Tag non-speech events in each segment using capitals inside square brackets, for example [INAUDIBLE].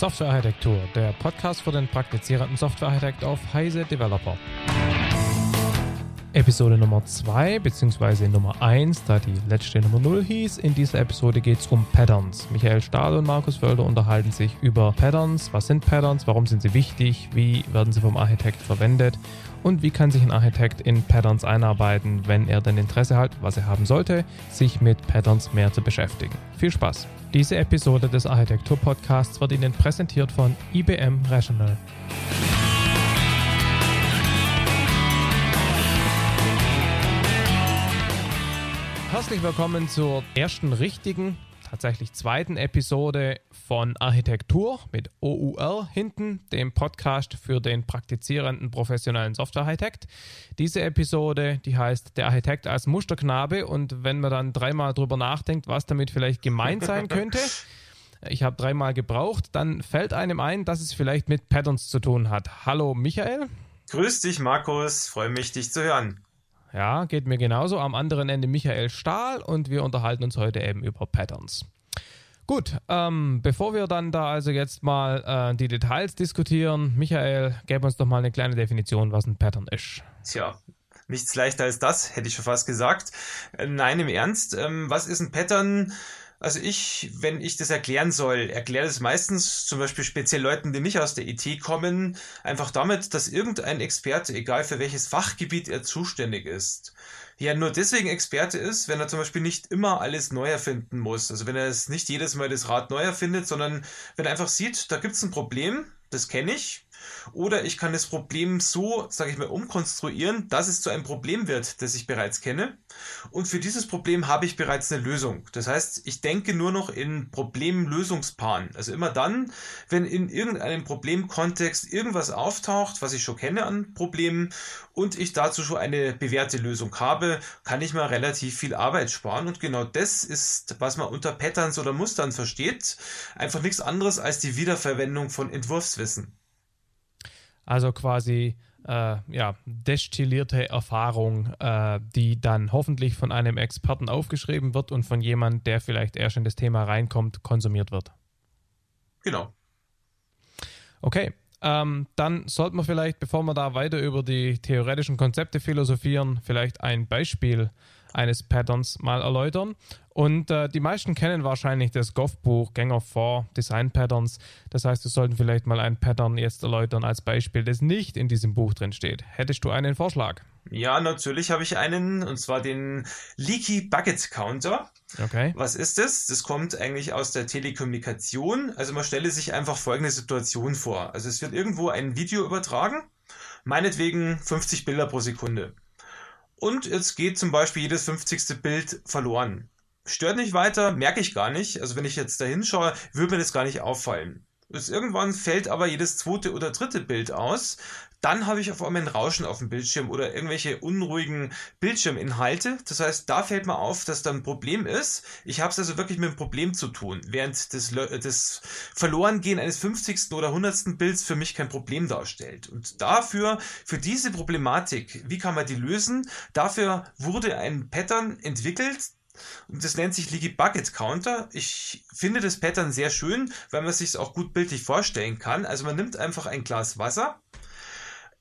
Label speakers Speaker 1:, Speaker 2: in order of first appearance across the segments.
Speaker 1: Softwarearchitektur, der Podcast für den praktizierenden Softwarearchitekt auf Heise Developer. Episode Nummer 2 bzw. Nummer 1, da die letzte Nummer 0 hieß. In dieser Episode geht es um Patterns. Michael Stahl und Markus Wölder unterhalten sich über Patterns. Was sind Patterns? Warum sind sie wichtig? Wie werden sie vom Architekt verwendet? Und wie kann sich ein Architekt in Patterns einarbeiten, wenn er denn Interesse hat, was er haben sollte, sich mit Patterns mehr zu beschäftigen? Viel Spaß! Diese Episode des Architektur-Podcasts wird Ihnen präsentiert von IBM Rational. Herzlich willkommen zur ersten richtigen, tatsächlich zweiten Episode von Architektur mit OUR hinten, dem Podcast für den praktizierenden professionellen Softwarearchitekt. Diese Episode, die heißt Der Architekt als Musterknabe und wenn man dann dreimal drüber nachdenkt, was damit vielleicht gemeint sein [LAUGHS] könnte, ich habe dreimal gebraucht, dann fällt einem ein, dass es vielleicht mit Patterns zu tun hat. Hallo Michael.
Speaker 2: Grüß dich Markus, freue mich dich zu hören.
Speaker 1: Ja, geht mir genauso. Am anderen Ende Michael Stahl und wir unterhalten uns heute eben über Patterns. Gut, ähm, bevor wir dann da also jetzt mal äh, die Details diskutieren, Michael, gäbe uns doch mal eine kleine Definition, was ein Pattern ist.
Speaker 2: Tja, nichts leichter als das, hätte ich schon fast gesagt. Äh, nein, im Ernst, ähm, was ist ein Pattern? Also ich, wenn ich das erklären soll, erkläre das meistens zum Beispiel speziell Leuten, die nicht aus der IT kommen, einfach damit, dass irgendein Experte, egal für welches Fachgebiet er zuständig ist, ja nur deswegen Experte ist, wenn er zum Beispiel nicht immer alles neu erfinden muss. Also wenn er es nicht jedes Mal das Rad neu erfindet, sondern wenn er einfach sieht, da gibt es ein Problem, das kenne ich, oder ich kann das Problem so, sage ich mal, umkonstruieren, dass es zu einem Problem wird, das ich bereits kenne. Und für dieses Problem habe ich bereits eine Lösung. Das heißt, ich denke nur noch in Problemlösungspaaren. Also immer dann, wenn in irgendeinem Problemkontext irgendwas auftaucht, was ich schon kenne an Problemen und ich dazu schon eine bewährte Lösung habe, kann ich mal relativ viel Arbeit sparen. Und genau das ist, was man unter Patterns oder Mustern versteht. Einfach nichts anderes als die Wiederverwendung von Entwurfswissen.
Speaker 1: Also quasi äh, ja, destillierte Erfahrung, äh, die dann hoffentlich von einem Experten aufgeschrieben wird und von jemand, der vielleicht erst in das Thema reinkommt, konsumiert wird.
Speaker 2: Genau.
Speaker 1: Okay, ähm, dann sollten wir vielleicht, bevor wir da weiter über die theoretischen Konzepte philosophieren, vielleicht ein Beispiel eines Patterns mal erläutern. Und äh, die meisten kennen wahrscheinlich das GOV-Buch Gang 4 Design Patterns. Das heißt, wir sollten vielleicht mal ein Pattern jetzt erläutern als Beispiel, das nicht in diesem Buch drin steht. Hättest du einen Vorschlag?
Speaker 2: Ja, natürlich habe ich einen, und zwar den Leaky Bucket Counter.
Speaker 1: Okay.
Speaker 2: Was ist das? Das kommt eigentlich aus der Telekommunikation. Also man stelle sich einfach folgende Situation vor. Also es wird irgendwo ein Video übertragen, meinetwegen 50 Bilder pro Sekunde. Und jetzt geht zum Beispiel jedes 50. Bild verloren. Stört nicht weiter, merke ich gar nicht. Also wenn ich jetzt da hinschaue, würde mir das gar nicht auffallen. Jetzt irgendwann fällt aber jedes zweite oder dritte Bild aus. Dann habe ich auf einmal ein Rauschen auf dem Bildschirm oder irgendwelche unruhigen Bildschirminhalte. Das heißt, da fällt mir auf, dass da ein Problem ist. Ich habe es also wirklich mit einem Problem zu tun, während das, das Verlorengehen eines 50. oder 100. Bilds für mich kein Problem darstellt. Und dafür, für diese Problematik, wie kann man die lösen? Dafür wurde ein Pattern entwickelt, und das nennt sich Leaky Bucket Counter. Ich finde das Pattern sehr schön, weil man sich es auch gut bildlich vorstellen kann. Also man nimmt einfach ein Glas Wasser.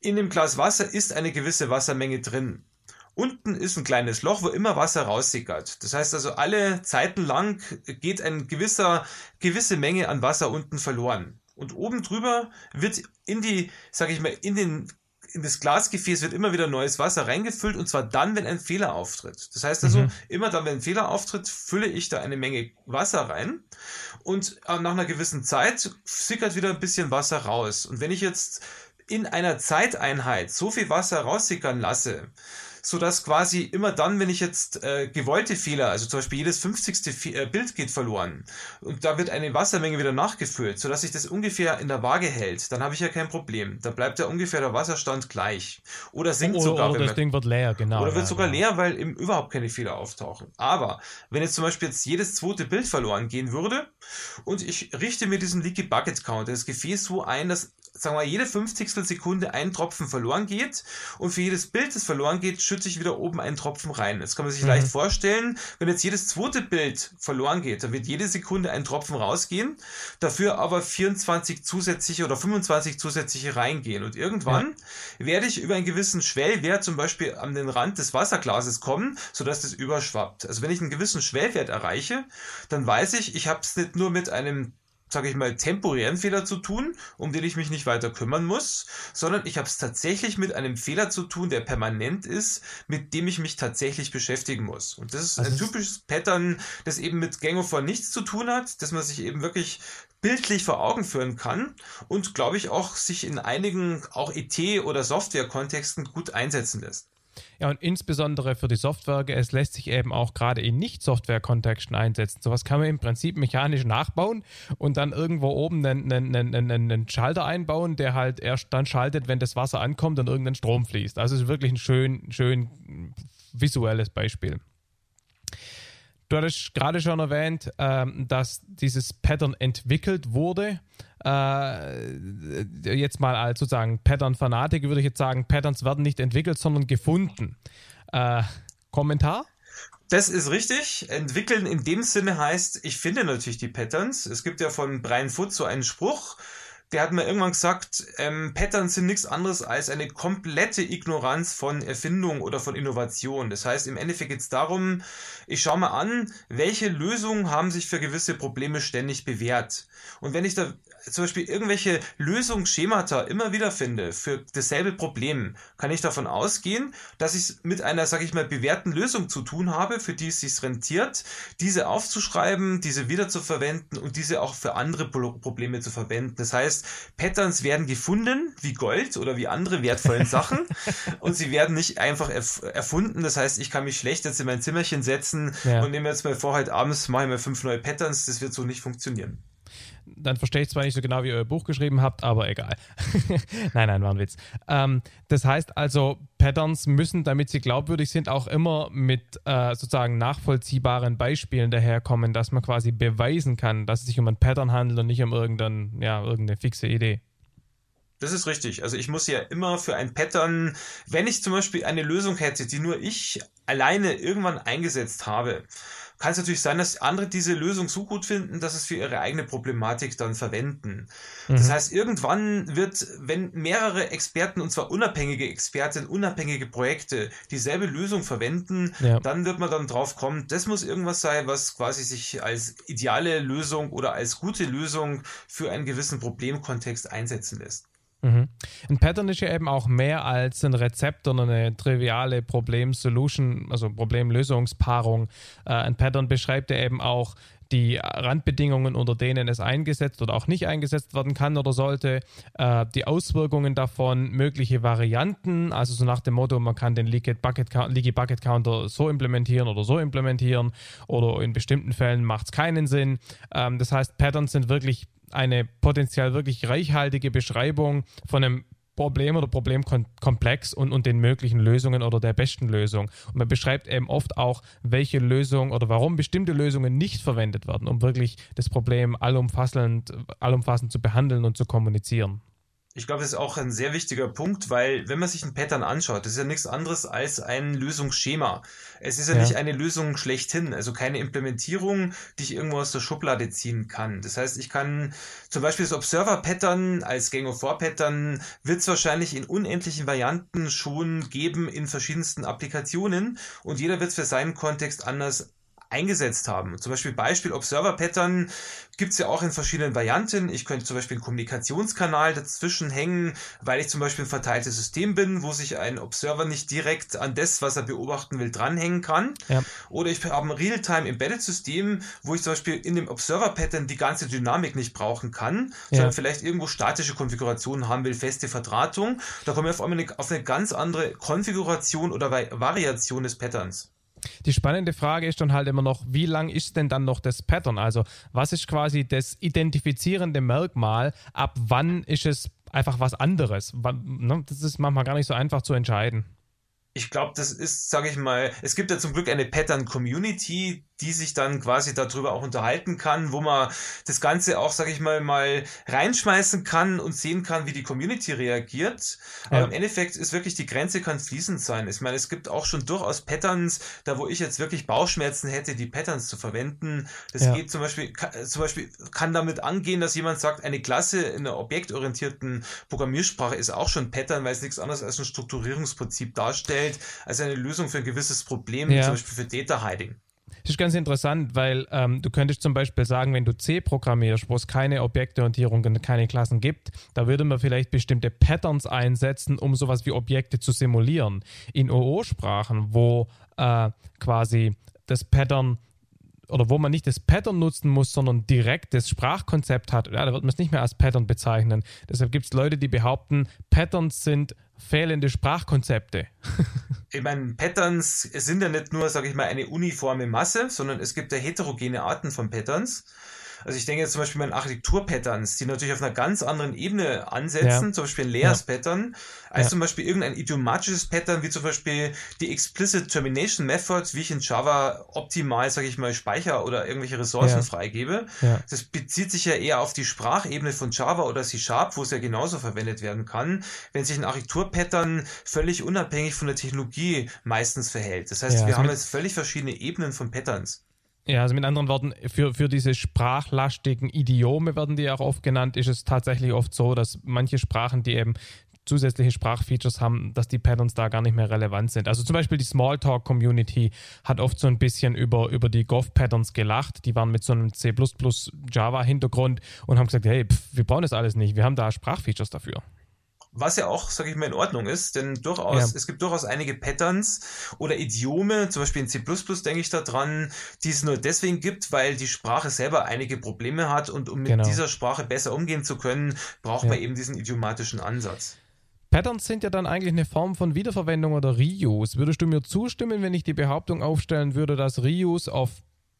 Speaker 2: In dem Glas Wasser ist eine gewisse Wassermenge drin. Unten ist ein kleines Loch, wo immer Wasser raussickert. Das heißt also, alle Zeiten lang geht eine gewisser, gewisse Menge an Wasser unten verloren. Und oben drüber wird in die, sag ich mal, in den in das Glasgefäß wird immer wieder neues Wasser reingefüllt und zwar dann, wenn ein Fehler auftritt. Das heißt also, mhm. immer dann, wenn ein Fehler auftritt, fülle ich da eine Menge Wasser rein und äh, nach einer gewissen Zeit sickert wieder ein bisschen Wasser raus. Und wenn ich jetzt in einer Zeiteinheit so viel Wasser raussickern lasse, so dass quasi immer dann, wenn ich jetzt äh, gewollte Fehler, also zum Beispiel jedes 50. Fe äh, Bild geht verloren und da wird eine Wassermenge wieder nachgefüllt, so dass sich das ungefähr in der Waage hält, dann habe ich ja kein Problem. Dann bleibt ja ungefähr der Wasserstand gleich. Oder sinkt
Speaker 1: oder,
Speaker 2: sogar.
Speaker 1: Oder das Ding wird leer, genau.
Speaker 2: Oder wird ja, sogar genau. leer, weil eben überhaupt keine Fehler auftauchen. Aber wenn jetzt zum Beispiel jetzt jedes zweite Bild verloren gehen würde und ich richte mir diesen Leaky Bucket Count, das Gefäß so ein, dass sagen wir mal, jede 50 Sekunde ein Tropfen verloren geht und für jedes Bild, das verloren geht, schütte ich wieder oben einen Tropfen rein. Das kann man sich mhm. leicht vorstellen. Wenn jetzt jedes zweite Bild verloren geht, dann wird jede Sekunde ein Tropfen rausgehen, dafür aber 24 zusätzliche oder 25 zusätzliche reingehen. Und irgendwann ja. werde ich über einen gewissen Schwellwert zum Beispiel an den Rand des Wasserglases kommen, sodass das überschwappt. Also wenn ich einen gewissen Schwellwert erreiche, dann weiß ich, ich habe es nicht nur mit einem sage ich mal, temporären Fehler zu tun, um den ich mich nicht weiter kümmern muss, sondern ich habe es tatsächlich mit einem Fehler zu tun, der permanent ist, mit dem ich mich tatsächlich beschäftigen muss. Und das ist also ein typisches Pattern, das eben mit Gang of War nichts zu tun hat, dass man sich eben wirklich bildlich vor Augen führen kann und, glaube ich, auch sich in einigen auch IT- oder Software-Kontexten gut einsetzen lässt.
Speaker 1: Ja, und insbesondere für die Software, es lässt sich eben auch gerade in Nicht-Software-Kontexten einsetzen. Sowas kann man im Prinzip mechanisch nachbauen und dann irgendwo oben einen, einen, einen, einen Schalter einbauen, der halt erst dann schaltet, wenn das Wasser ankommt und irgendein Strom fließt. Also es ist wirklich ein schön, schön visuelles Beispiel. Du hattest gerade schon erwähnt, ähm, dass dieses Pattern entwickelt wurde. Äh, jetzt mal als sozusagen Pattern-Fanatik würde ich jetzt sagen, Patterns werden nicht entwickelt, sondern gefunden. Äh, Kommentar?
Speaker 2: Das ist richtig. Entwickeln in dem Sinne heißt, ich finde natürlich die Patterns. Es gibt ja von Brian Foot so einen Spruch, der hat mir irgendwann gesagt, ähm, Patterns sind nichts anderes als eine komplette Ignoranz von Erfindung oder von Innovation. Das heißt, im Endeffekt geht es darum, ich schaue mal an, welche Lösungen haben sich für gewisse Probleme ständig bewährt. Und wenn ich da zum Beispiel irgendwelche Lösungsschemata immer wieder finde für dasselbe Problem, kann ich davon ausgehen, dass ich es mit einer, sage ich mal, bewährten Lösung zu tun habe, für die es sich rentiert, diese aufzuschreiben, diese wiederzuverwenden und diese auch für andere Probleme zu verwenden. Das heißt, Patterns werden gefunden wie Gold oder wie andere wertvollen [LAUGHS] Sachen und sie werden nicht einfach erf erfunden. Das heißt, ich kann mich schlecht jetzt in mein Zimmerchen setzen ja. und nehme jetzt mal vor, heute abends mache ich mal fünf neue Patterns. Das wird so nicht funktionieren
Speaker 1: dann verstehe ich zwar nicht so genau, wie ihr euer Buch geschrieben habt, aber egal. [LAUGHS] nein, nein, war ein Witz. Ähm, das heißt also, Patterns müssen, damit sie glaubwürdig sind, auch immer mit äh, sozusagen nachvollziehbaren Beispielen daherkommen, dass man quasi beweisen kann, dass es sich um ein Pattern handelt und nicht um irgendein, ja, irgendeine fixe Idee.
Speaker 2: Das ist richtig. Also ich muss ja immer für ein Pattern, wenn ich zum Beispiel eine Lösung hätte, die nur ich alleine irgendwann eingesetzt habe, kann es natürlich sein, dass andere diese Lösung so gut finden, dass es für ihre eigene Problematik dann verwenden. Mhm. Das heißt, irgendwann wird, wenn mehrere Experten, und zwar unabhängige Experten, unabhängige Projekte dieselbe Lösung verwenden, ja. dann wird man dann drauf kommen, das muss irgendwas sein, was quasi sich als ideale Lösung oder als gute Lösung für einen gewissen Problemkontext einsetzen lässt.
Speaker 1: Mhm. Ein Pattern ist ja eben auch mehr als ein Rezept oder eine triviale Problem-Solution, also Problemlösungspaarung. Äh, ein Pattern beschreibt ja eben auch die Randbedingungen, unter denen es eingesetzt oder auch nicht eingesetzt werden kann oder sollte, äh, die Auswirkungen davon, mögliche Varianten, also so nach dem Motto, man kann den Leaky Bucket, Counter so implementieren oder so implementieren oder in bestimmten Fällen macht es keinen Sinn. Ähm, das heißt, Patterns sind wirklich eine potenziell wirklich reichhaltige Beschreibung von einem Problem oder Problemkomplex und, und den möglichen Lösungen oder der besten Lösung. Und man beschreibt eben oft auch, welche Lösung oder warum bestimmte Lösungen nicht verwendet werden, um wirklich das Problem allumfassend, allumfassend zu behandeln und zu kommunizieren.
Speaker 2: Ich glaube, das ist auch ein sehr wichtiger Punkt, weil wenn man sich ein Pattern anschaut, das ist ja nichts anderes als ein Lösungsschema. Es ist ja, ja, nicht eine Lösung schlechthin, also keine Implementierung, die ich irgendwo aus der Schublade ziehen kann. Das heißt, ich kann zum Beispiel das Observer-Pattern als Gang of Four-Pattern wird es wahrscheinlich in unendlichen Varianten schon geben in verschiedensten Applikationen und jeder wird es für seinen Kontext anders eingesetzt haben. Zum Beispiel Beispiel Observer Pattern gibt es ja auch in verschiedenen Varianten. Ich könnte zum Beispiel einen Kommunikationskanal dazwischen hängen, weil ich zum Beispiel ein verteiltes System bin, wo sich ein Observer nicht direkt an das, was er beobachten will, dranhängen kann. Ja. Oder ich habe ein Realtime Embedded System, wo ich zum Beispiel in dem Observer Pattern die ganze Dynamik nicht brauchen kann, ja. sondern vielleicht irgendwo statische Konfigurationen haben will, feste Verdrahtung. Da komme ich auf einmal auf eine ganz andere Konfiguration oder Variation des Patterns.
Speaker 1: Die spannende Frage ist dann halt immer noch, wie lang ist denn dann noch das Pattern? Also was ist quasi das identifizierende Merkmal? Ab wann ist es einfach was anderes? Ne, das ist manchmal gar nicht so einfach zu entscheiden.
Speaker 2: Ich glaube, das ist, sage ich mal, es gibt ja zum Glück eine Pattern-Community, die sich dann quasi darüber auch unterhalten kann, wo man das Ganze auch, sage ich mal, mal reinschmeißen kann und sehen kann, wie die Community reagiert. Ja. Aber im Endeffekt ist wirklich die Grenze kann fließend sein. Ich meine, es gibt auch schon durchaus Patterns, da wo ich jetzt wirklich Bauchschmerzen hätte, die Patterns zu verwenden. Das ja. geht zum Beispiel, kann, zum Beispiel kann damit angehen, dass jemand sagt, eine Klasse in einer objektorientierten Programmiersprache ist auch schon Pattern, weil es nichts anderes als ein Strukturierungsprinzip darstellt, als eine Lösung für ein gewisses Problem, ja. zum Beispiel für Data Hiding.
Speaker 1: Das ist ganz interessant, weil ähm, du könntest zum Beispiel sagen, wenn du C programmierst, wo es keine Objektorientierung und keine Klassen gibt, da würde man vielleicht bestimmte Patterns einsetzen, um sowas wie Objekte zu simulieren. In OO-Sprachen, wo äh, quasi das Pattern oder wo man nicht das Pattern nutzen muss, sondern direkt das Sprachkonzept hat, ja, da wird man es nicht mehr als Pattern bezeichnen. Deshalb gibt es Leute, die behaupten, Patterns sind fehlende Sprachkonzepte. [LAUGHS]
Speaker 2: ich meine, Patterns sind ja nicht nur, sage ich mal, eine uniforme Masse, sondern es gibt ja heterogene Arten von Patterns. Also ich denke jetzt zum Beispiel an Architektur-Patterns, die natürlich auf einer ganz anderen Ebene ansetzen, ja. zum Beispiel ein Layers-Pattern, als ja. zum Beispiel irgendein idiomatisches Pattern, wie zum Beispiel die Explicit Termination Method, wie ich in Java optimal, sage ich mal, Speicher oder irgendwelche Ressourcen ja. freigebe. Das bezieht sich ja eher auf die Sprachebene von Java oder C Sharp, wo es ja genauso verwendet werden kann, wenn sich ein Architektur-Pattern völlig unabhängig von der Technologie meistens verhält. Das heißt, wir also haben jetzt völlig verschiedene Ebenen von Patterns.
Speaker 1: Ja, also mit anderen Worten, für, für diese sprachlastigen Idiome werden die auch oft genannt, ist es tatsächlich oft so, dass manche Sprachen, die eben zusätzliche Sprachfeatures haben, dass die Patterns da gar nicht mehr relevant sind. Also zum Beispiel die Smalltalk-Community hat oft so ein bisschen über, über die Gov-Patterns gelacht. Die waren mit so einem C++ Java-Hintergrund und haben gesagt, hey, pff, wir brauchen das alles nicht, wir haben da Sprachfeatures dafür.
Speaker 2: Was ja auch, sage ich mal, in Ordnung ist, denn durchaus, ja. es gibt durchaus einige Patterns oder Idiome, zum Beispiel in C denke ich da dran, die es nur deswegen gibt, weil die Sprache selber einige Probleme hat und um mit genau. dieser Sprache besser umgehen zu können, braucht ja. man eben diesen idiomatischen Ansatz.
Speaker 1: Patterns sind ja dann eigentlich eine Form von Wiederverwendung oder Reuse. Würdest du mir zustimmen, wenn ich die Behauptung aufstellen würde, dass Reuse auf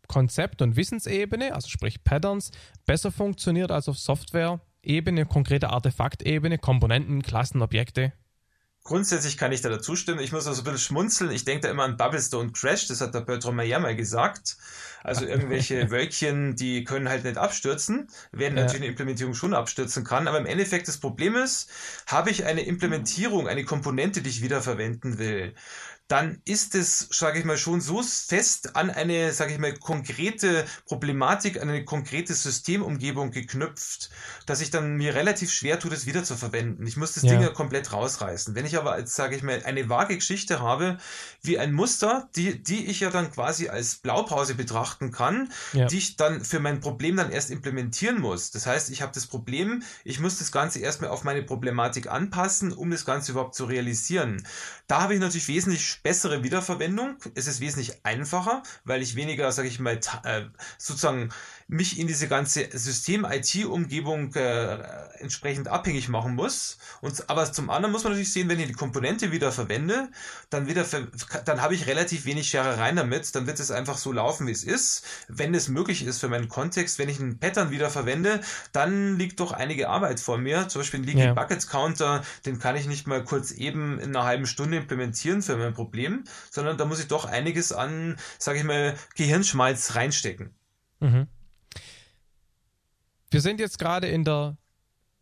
Speaker 1: Konzept- und Wissensebene, also sprich Patterns, besser funktioniert als auf Software, Ebene, konkrete Artefaktebene, Komponenten, Klassen, Objekte?
Speaker 2: Grundsätzlich kann ich da dazu stimmen. Ich muss also ein bisschen schmunzeln. Ich denke da immer an Bubblestone Crash, das hat der Bertrand Meyer mal gesagt. Also [LAUGHS] irgendwelche Wölkchen, die können halt nicht abstürzen, werden ja. natürlich eine Implementierung schon abstürzen kann. Aber im Endeffekt das Problem ist, habe ich eine Implementierung, eine Komponente, die ich wiederverwenden will, dann ist es, sage ich mal, schon so fest an eine, sage ich mal, konkrete Problematik, an eine konkrete Systemumgebung geknüpft, dass ich dann mir relativ schwer tue, das wieder zu verwenden. Ich muss das ja. Ding ja komplett rausreißen. Wenn ich aber als, sage ich mal, eine vage Geschichte habe, wie ein Muster, die, die ich ja dann quasi als Blaupause betrachten kann, ja. die ich dann für mein Problem dann erst implementieren muss. Das heißt, ich habe das Problem, ich muss das Ganze erstmal auf meine Problematik anpassen, um das Ganze überhaupt zu realisieren. Da habe ich natürlich wesentlich bessere Wiederverwendung. Es ist wesentlich einfacher, weil ich weniger, sage ich mal, äh, sozusagen mich in diese ganze System-IT-Umgebung äh, entsprechend abhängig machen muss. Und, aber zum anderen muss man natürlich sehen, wenn ich die Komponente wieder verwende, dann, wieder dann habe ich relativ wenig Scherereien damit. Dann wird es einfach so laufen, wie es ist. Wenn es möglich ist für meinen Kontext, wenn ich einen Pattern wieder verwende, dann liegt doch einige Arbeit vor mir. Zum Beispiel ein Leaky ja. Buckets Counter, den kann ich nicht mal kurz eben in einer halben Stunde implementieren für mein Problem, sondern da muss ich doch einiges an, sage ich mal, Gehirnschmalz reinstecken. Mhm.
Speaker 1: Wir sind jetzt gerade in der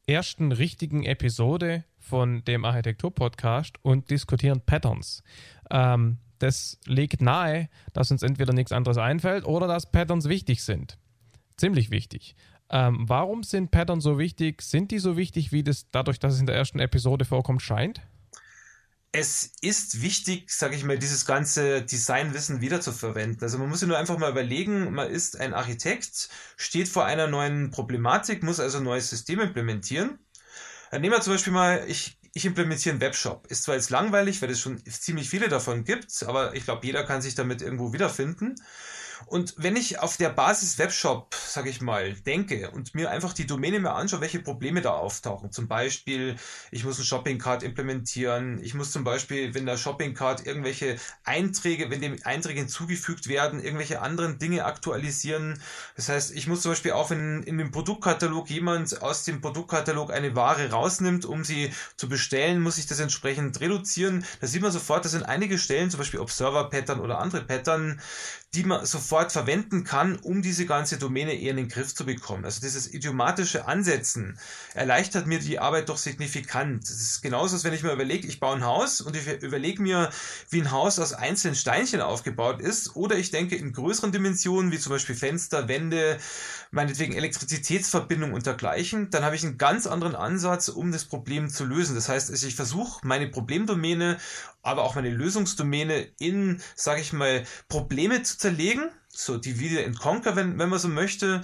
Speaker 1: ersten richtigen Episode von dem Architektur-Podcast und diskutieren Patterns. Ähm, das legt nahe, dass uns entweder nichts anderes einfällt oder dass Patterns wichtig sind. Ziemlich wichtig. Ähm, warum sind Patterns so wichtig? Sind die so wichtig, wie das dadurch, dass es in der ersten Episode vorkommt, scheint?
Speaker 2: Es ist wichtig, sage ich mal, dieses ganze Designwissen wiederzuverwenden. Also man muss sich nur einfach mal überlegen, man ist ein Architekt, steht vor einer neuen Problematik, muss also ein neues System implementieren. Dann nehmen wir zum Beispiel mal, ich, ich implementiere einen Webshop. Ist zwar jetzt langweilig, weil es schon ziemlich viele davon gibt, aber ich glaube, jeder kann sich damit irgendwo wiederfinden. Und wenn ich auf der Basis Webshop, sage ich mal, denke und mir einfach die Domäne mehr anschaue, welche Probleme da auftauchen. Zum Beispiel, ich muss einen Shopping Cart implementieren. Ich muss zum Beispiel, wenn der Shopping Cart irgendwelche Einträge, wenn dem Einträge hinzugefügt werden, irgendwelche anderen Dinge aktualisieren. Das heißt, ich muss zum Beispiel auch, wenn in dem Produktkatalog jemand aus dem Produktkatalog eine Ware rausnimmt, um sie zu bestellen, muss ich das entsprechend reduzieren. Da sieht man sofort, das sind einige Stellen, zum Beispiel Observer-Pattern oder andere Pattern, die man sofort verwenden kann, um diese ganze Domäne eher in den Griff zu bekommen. Also dieses idiomatische Ansetzen erleichtert mir die Arbeit doch signifikant. Das ist genauso, als wenn ich mir überlege, ich baue ein Haus und ich überlege mir, wie ein Haus aus einzelnen Steinchen aufgebaut ist. Oder ich denke in größeren Dimensionen, wie zum Beispiel Fenster, Wände, meinetwegen Elektrizitätsverbindung und dergleichen. Dann habe ich einen ganz anderen Ansatz, um das Problem zu lösen. Das heißt, ich versuche meine Problemdomäne aber auch meine Lösungsdomäne in, sage ich mal, Probleme zu zerlegen so Divide and Conquer, wenn, wenn man so möchte,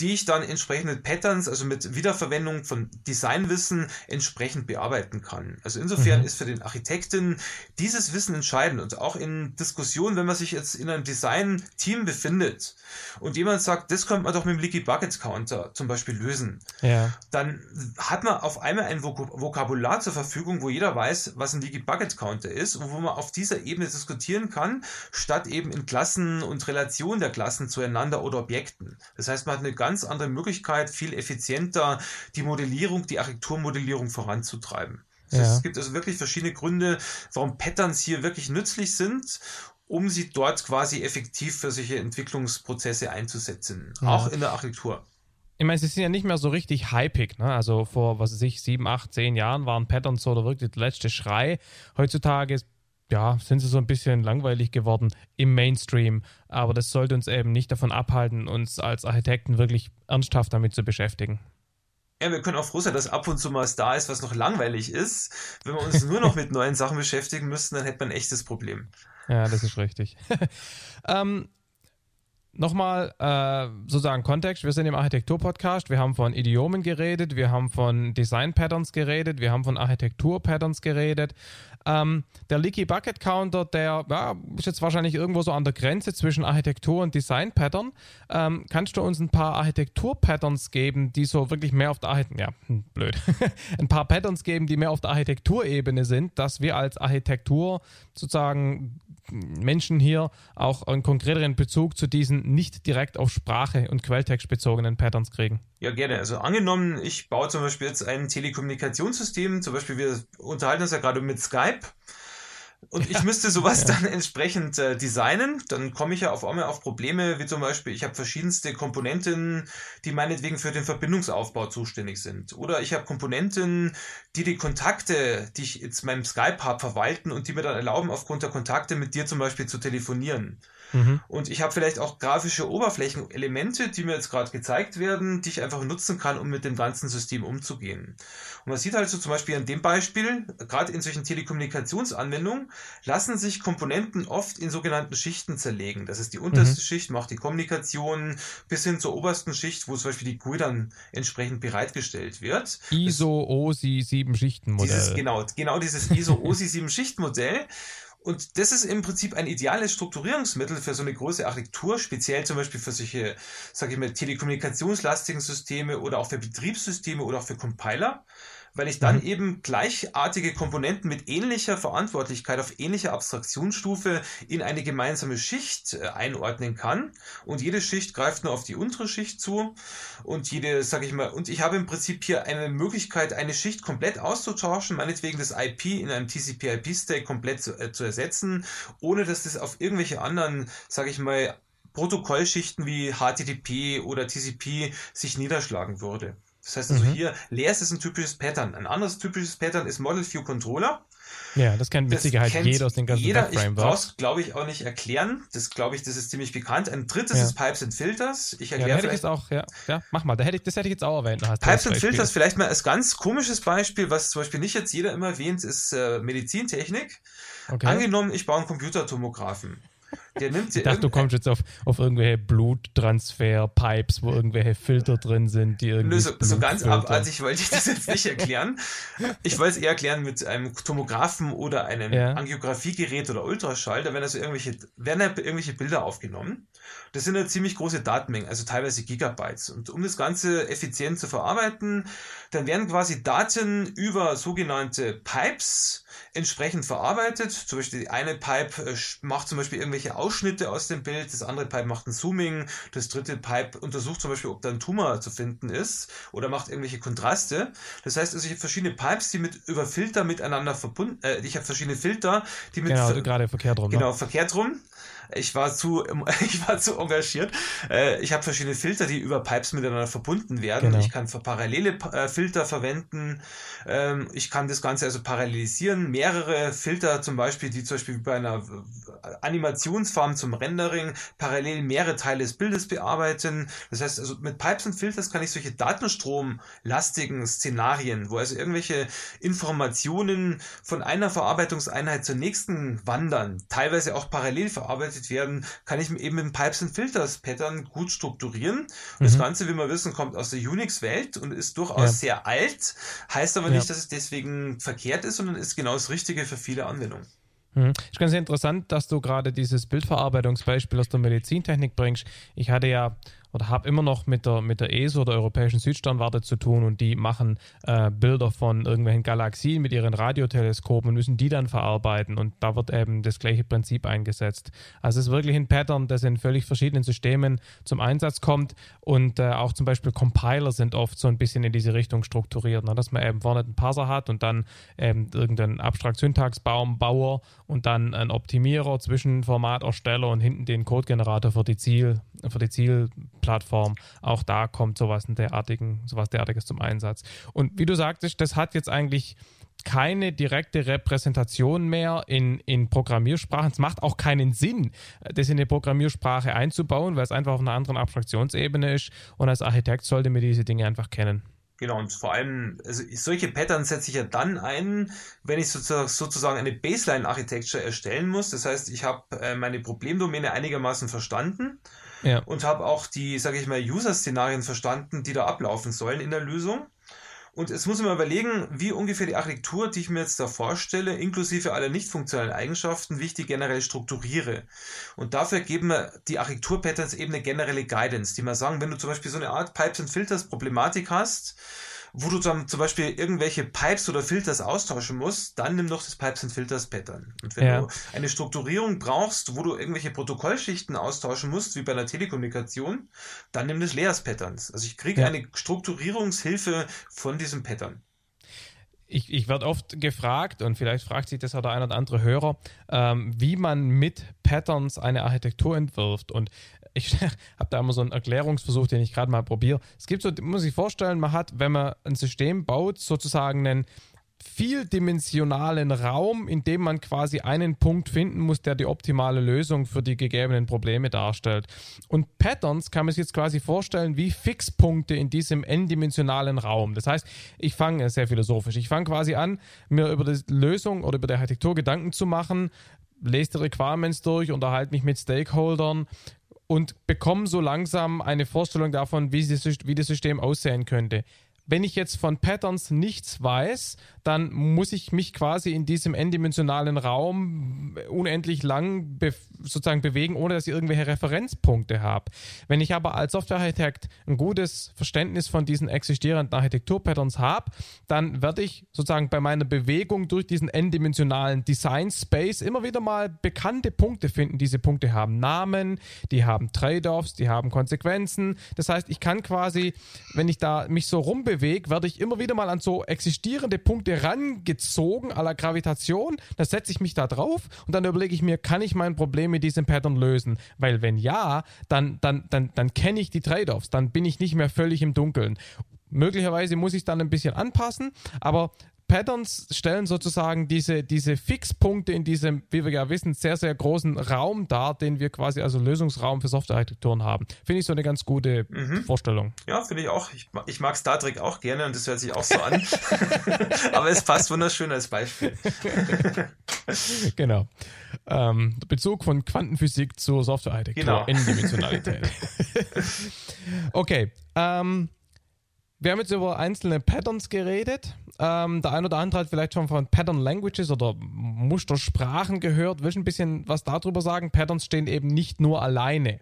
Speaker 2: die ich dann entsprechend mit Patterns, also mit Wiederverwendung von Designwissen entsprechend bearbeiten kann. Also insofern mhm. ist für den Architekten dieses Wissen entscheidend und auch in Diskussionen, wenn man sich jetzt in einem Design-Team befindet und jemand sagt, das könnte man doch mit dem Leaky Bucket Counter zum Beispiel lösen, ja. dann hat man auf einmal ein Vokabular zur Verfügung, wo jeder weiß, was ein Leaky Bucket Counter ist und wo man auf dieser Ebene diskutieren kann, statt eben in Klassen und Relationen Relation der Klassen zueinander oder Objekten. Das heißt, man hat eine ganz andere Möglichkeit, viel effizienter die Modellierung, die Architekturmodellierung voranzutreiben. Ja. Es gibt also wirklich verschiedene Gründe, warum Patterns hier wirklich nützlich sind um sie dort quasi effektiv für solche Entwicklungsprozesse einzusetzen, ja. auch in der Architektur.
Speaker 1: Ich meine, sie sind ja nicht mehr so richtig hypig, ne? Also vor, was weiß ich, sieben, acht, zehn Jahren waren Patterns so wirklich der letzte Schrei. Heutzutage ja, sind sie so ein bisschen langweilig geworden im Mainstream. Aber das sollte uns eben nicht davon abhalten, uns als Architekten wirklich ernsthaft damit zu beschäftigen.
Speaker 2: Ja, wir können auch froh sein, dass ab und zu mal was da ist, was noch langweilig ist. Wenn wir uns nur noch mit neuen Sachen beschäftigen müssten, dann hätte man ein echtes Problem.
Speaker 1: Ja, das ist richtig. [LAUGHS] ähm, Nochmal äh, sozusagen Kontext. Wir sind im Architektur-Podcast. Wir haben von Idiomen geredet, wir haben von Design-Patterns geredet, wir haben von Architektur-Patterns geredet. Ähm, der Leaky Bucket Counter, der ja, ist jetzt wahrscheinlich irgendwo so an der Grenze zwischen Architektur und Design-Pattern. Ähm, kannst du uns ein paar Architektur-Patterns geben, die so wirklich mehr auf der Architektur, ja, hm, blöd, [LAUGHS] ein paar Patterns geben, die mehr auf der Architekturebene sind, dass wir als Architektur sozusagen Menschen hier auch einen konkreteren Bezug zu diesen nicht direkt auf Sprache und Quelltext bezogenen Patterns kriegen?
Speaker 2: Ja, gerne. Also angenommen, ich baue zum Beispiel jetzt ein Telekommunikationssystem, zum Beispiel wir unterhalten uns ja gerade mit Skype und ich müsste sowas dann entsprechend äh, designen, dann komme ich ja auf einmal auf Probleme, wie zum Beispiel, ich habe verschiedenste Komponenten, die meinetwegen für den Verbindungsaufbau zuständig sind. Oder ich habe Komponenten, die die Kontakte, die ich jetzt meinem Skype habe, verwalten und die mir dann erlauben, aufgrund der Kontakte mit dir zum Beispiel zu telefonieren. Mhm. Und ich habe vielleicht auch grafische Oberflächenelemente, die mir jetzt gerade gezeigt werden, die ich einfach nutzen kann, um mit dem ganzen System umzugehen. Und man sieht also zum Beispiel an dem Beispiel, gerade in solchen Telekommunikationsanwendungen, lassen sich Komponenten oft in sogenannten Schichten zerlegen. Das ist die unterste mhm. Schicht, macht die Kommunikation bis hin zur obersten Schicht, wo zum Beispiel die GUI dann entsprechend bereitgestellt wird.
Speaker 1: ISO-OSI 7 Schichten Modell.
Speaker 2: genau, genau dieses [LAUGHS] ISO-OSI 7 Schichten Modell. Und das ist im Prinzip ein ideales Strukturierungsmittel für so eine große Architektur, speziell zum Beispiel für solche, sage ich mal, telekommunikationslastigen Systeme oder auch für Betriebssysteme oder auch für Compiler weil ich dann mhm. eben gleichartige Komponenten mit ähnlicher Verantwortlichkeit auf ähnlicher Abstraktionsstufe in eine gemeinsame Schicht äh, einordnen kann. Und jede Schicht greift nur auf die untere Schicht zu. Und jede, sage ich mal, und ich habe im Prinzip hier eine Möglichkeit, eine Schicht komplett auszutauschen, meinetwegen das IP in einem TCP-IP-Stack komplett zu, äh, zu ersetzen, ohne dass das auf irgendwelche anderen, sage ich mal, Protokollschichten wie HTTP oder TCP sich niederschlagen würde. Das heißt also mhm. hier, Layers ist ein typisches Pattern. Ein anderes typisches Pattern ist Model View Controller.
Speaker 1: Ja, das kennt mit das Sicherheit kennt jeder aus den ganzen
Speaker 2: jeder. Ich brauch's, glaube ich, auch nicht erklären. Das glaube ich, das ist ziemlich bekannt. Ein drittes ja. ist Pipes and Filters. Ich erkläre
Speaker 1: ja, hätte ich jetzt auch, ja, ja, mach mal. Da hätte ich, das hätte ich jetzt auch erwähnt.
Speaker 2: Pipes and Filters, vielleicht mal als ganz komisches Beispiel, was zum Beispiel nicht jetzt jeder immer erwähnt, ist äh, Medizintechnik. Okay. Angenommen, ich baue einen Computertomographen.
Speaker 1: Der nimmt ich dachte, du kommst jetzt auf, auf irgendwelche Bluttransfer-Pipes, wo irgendwelche Filter drin sind, die irgendwie.
Speaker 2: So, so ganz abartig wollte ich das jetzt nicht erklären. Ich wollte es eher erklären mit einem Tomographen oder einem ja. Angiografiegerät oder Ultraschall. Da werden also irgendwelche, werden da irgendwelche Bilder aufgenommen. Das sind ja ziemlich große Datenmengen, also teilweise Gigabytes. Und um das Ganze effizient zu verarbeiten, dann werden quasi Daten über sogenannte Pipes entsprechend verarbeitet. Zum Beispiel die eine Pipe äh, macht zum Beispiel irgendwelche Ausschnitte aus dem Bild, das andere Pipe macht ein Zooming, das dritte Pipe untersucht zum Beispiel, ob da ein Tumor zu finden ist oder macht irgendwelche Kontraste. Das heißt also, ich habe verschiedene Pipes, die mit über Filter miteinander verbunden, äh, ich habe verschiedene Filter, die mit
Speaker 1: genau, gerade verkehrt rum.
Speaker 2: Ne? Genau, ne? verkehrt rum ich war zu, [LAUGHS] ich war zu engagiert. Äh, ich habe verschiedene Filter, die über Pipes miteinander verbunden werden. Genau. Ich kann für parallele äh, Filter verwenden. Ähm, ich kann das Ganze also parallelisieren. Mehrere Filter zum Beispiel, die zum Beispiel bei einer Animationsfarm zum Rendering parallel mehrere Teile des Bildes bearbeiten. Das heißt, also mit Pipes und Filters kann ich solche datenstromlastigen Szenarien, wo also irgendwelche Informationen von einer Verarbeitungseinheit zur nächsten wandern, teilweise auch parallel verarbeitet werden, kann ich eben mit Pipes und Filters Pattern gut strukturieren. Und mhm. das Ganze, wie wir wissen, kommt aus der Unix-Welt und ist durchaus ja. sehr alt, heißt aber ja. nicht, dass es deswegen verkehrt ist, sondern ist genau das Richtige für viele Anwendungen.
Speaker 1: Mhm. Ist ganz interessant, dass du gerade dieses Bildverarbeitungsbeispiel aus der Medizintechnik bringst. Ich hatte ja oder habe immer noch mit der, mit der ESO, der Europäischen Südsternwarte, zu tun und die machen äh, Bilder von irgendwelchen Galaxien mit ihren Radioteleskopen und müssen die dann verarbeiten und da wird eben das gleiche Prinzip eingesetzt. Also es ist wirklich ein Pattern, das in völlig verschiedenen Systemen zum Einsatz kommt und äh, auch zum Beispiel Compiler sind oft so ein bisschen in diese Richtung strukturiert, ne? dass man eben vorne einen Parser hat und dann eben irgendeinen Abstrakt-Syntaxbaum, Bauer und dann einen Optimierer, Zwischenformatersteller und hinten den Codegenerator für die Ziel, für die Ziel Plattform. Auch da kommt sowas derartigen, sowas derartiges zum Einsatz. Und wie du sagtest, das hat jetzt eigentlich keine direkte Repräsentation mehr in, in Programmiersprachen. Es macht auch keinen Sinn, das in eine Programmiersprache einzubauen, weil es einfach auf einer anderen Abstraktionsebene ist. Und als Architekt sollte man diese Dinge einfach kennen.
Speaker 2: Genau, und vor allem, also solche Patterns setze ich ja dann ein, wenn ich sozusagen eine Baseline-Architecture erstellen muss. Das heißt, ich habe äh, meine Problemdomäne einigermaßen verstanden ja. und habe auch die, sage ich mal, User-Szenarien verstanden, die da ablaufen sollen in der Lösung. Und jetzt muss ich mal überlegen, wie ungefähr die Architektur, die ich mir jetzt da vorstelle, inklusive aller nicht funktionalen Eigenschaften, wie ich die generell strukturiere. Und dafür geben wir die Architektur-Patterns eben eine generelle Guidance, die man sagen, wenn du zum Beispiel so eine Art Pipes and Filters Problematik hast, wo du dann zum Beispiel irgendwelche Pipes oder Filters austauschen musst, dann nimm doch das Pipes and Filters Pattern. Und wenn ja. du eine Strukturierung brauchst, wo du irgendwelche Protokollschichten austauschen musst, wie bei einer Telekommunikation, dann nimm das Layers Patterns. Also ich kriege ja. eine Strukturierungshilfe von diesem Pattern
Speaker 1: ich, ich werde oft gefragt, und vielleicht fragt sich das auch der ein oder andere Hörer, ähm, wie man mit Patterns eine Architektur entwirft. Und ich [LAUGHS] habe da immer so einen Erklärungsversuch, den ich gerade mal probiere. Es gibt so, muss ich vorstellen, man hat, wenn man ein System baut, sozusagen einen vieldimensionalen Raum, in dem man quasi einen Punkt finden muss, der die optimale Lösung für die gegebenen Probleme darstellt. Und Patterns kann man sich jetzt quasi vorstellen wie Fixpunkte in diesem n-dimensionalen Raum. Das heißt, ich fange sehr philosophisch, ich fange quasi an, mir über die Lösung oder über die Architektur Gedanken zu machen, lese die Requirements durch, unterhalte mich mit Stakeholdern, und bekomme so langsam eine Vorstellung davon, wie das System aussehen könnte wenn ich jetzt von Patterns nichts weiß, dann muss ich mich quasi in diesem n-dimensionalen Raum unendlich lang be sozusagen bewegen, ohne dass ich irgendwelche Referenzpunkte habe. Wenn ich aber als Softwarearchitekt ein gutes Verständnis von diesen existierenden Architekturpatterns habe, dann werde ich sozusagen bei meiner Bewegung durch diesen n-dimensionalen Design Space immer wieder mal bekannte Punkte finden. Diese Punkte haben Namen, die haben Trade-offs, die haben Konsequenzen. Das heißt, ich kann quasi, wenn ich da mich so rumbewege, Weg werde ich immer wieder mal an so existierende Punkte rangezogen, à la Gravitation. Da setze ich mich da drauf und dann überlege ich mir, kann ich mein Problem mit diesem Pattern lösen? Weil wenn ja, dann, dann, dann, dann kenne ich die Trade-offs, dann bin ich nicht mehr völlig im Dunkeln. Möglicherweise muss ich es dann ein bisschen anpassen, aber Patterns stellen sozusagen diese, diese Fixpunkte in diesem, wie wir ja wissen, sehr, sehr großen Raum dar, den wir quasi als Lösungsraum für Softwarearchitekturen haben. Finde ich so eine ganz gute mhm. Vorstellung.
Speaker 2: Ja, finde ich auch. Ich, ich, mag Star Trek auch gerne und das hört sich auch so an. [LAUGHS] [LAUGHS] Aber es passt wunderschön als Beispiel. [LAUGHS]
Speaker 1: genau. Ähm, Bezug von Quantenphysik zur Softwarearchitektur genau. in Dimensionalität. okay. Ähm, wir haben jetzt über einzelne Patterns geredet. Ähm, der ein oder andere hat vielleicht schon von Pattern Languages oder Mustersprachen gehört. Willst du ein bisschen was darüber sagen? Patterns stehen eben nicht nur alleine.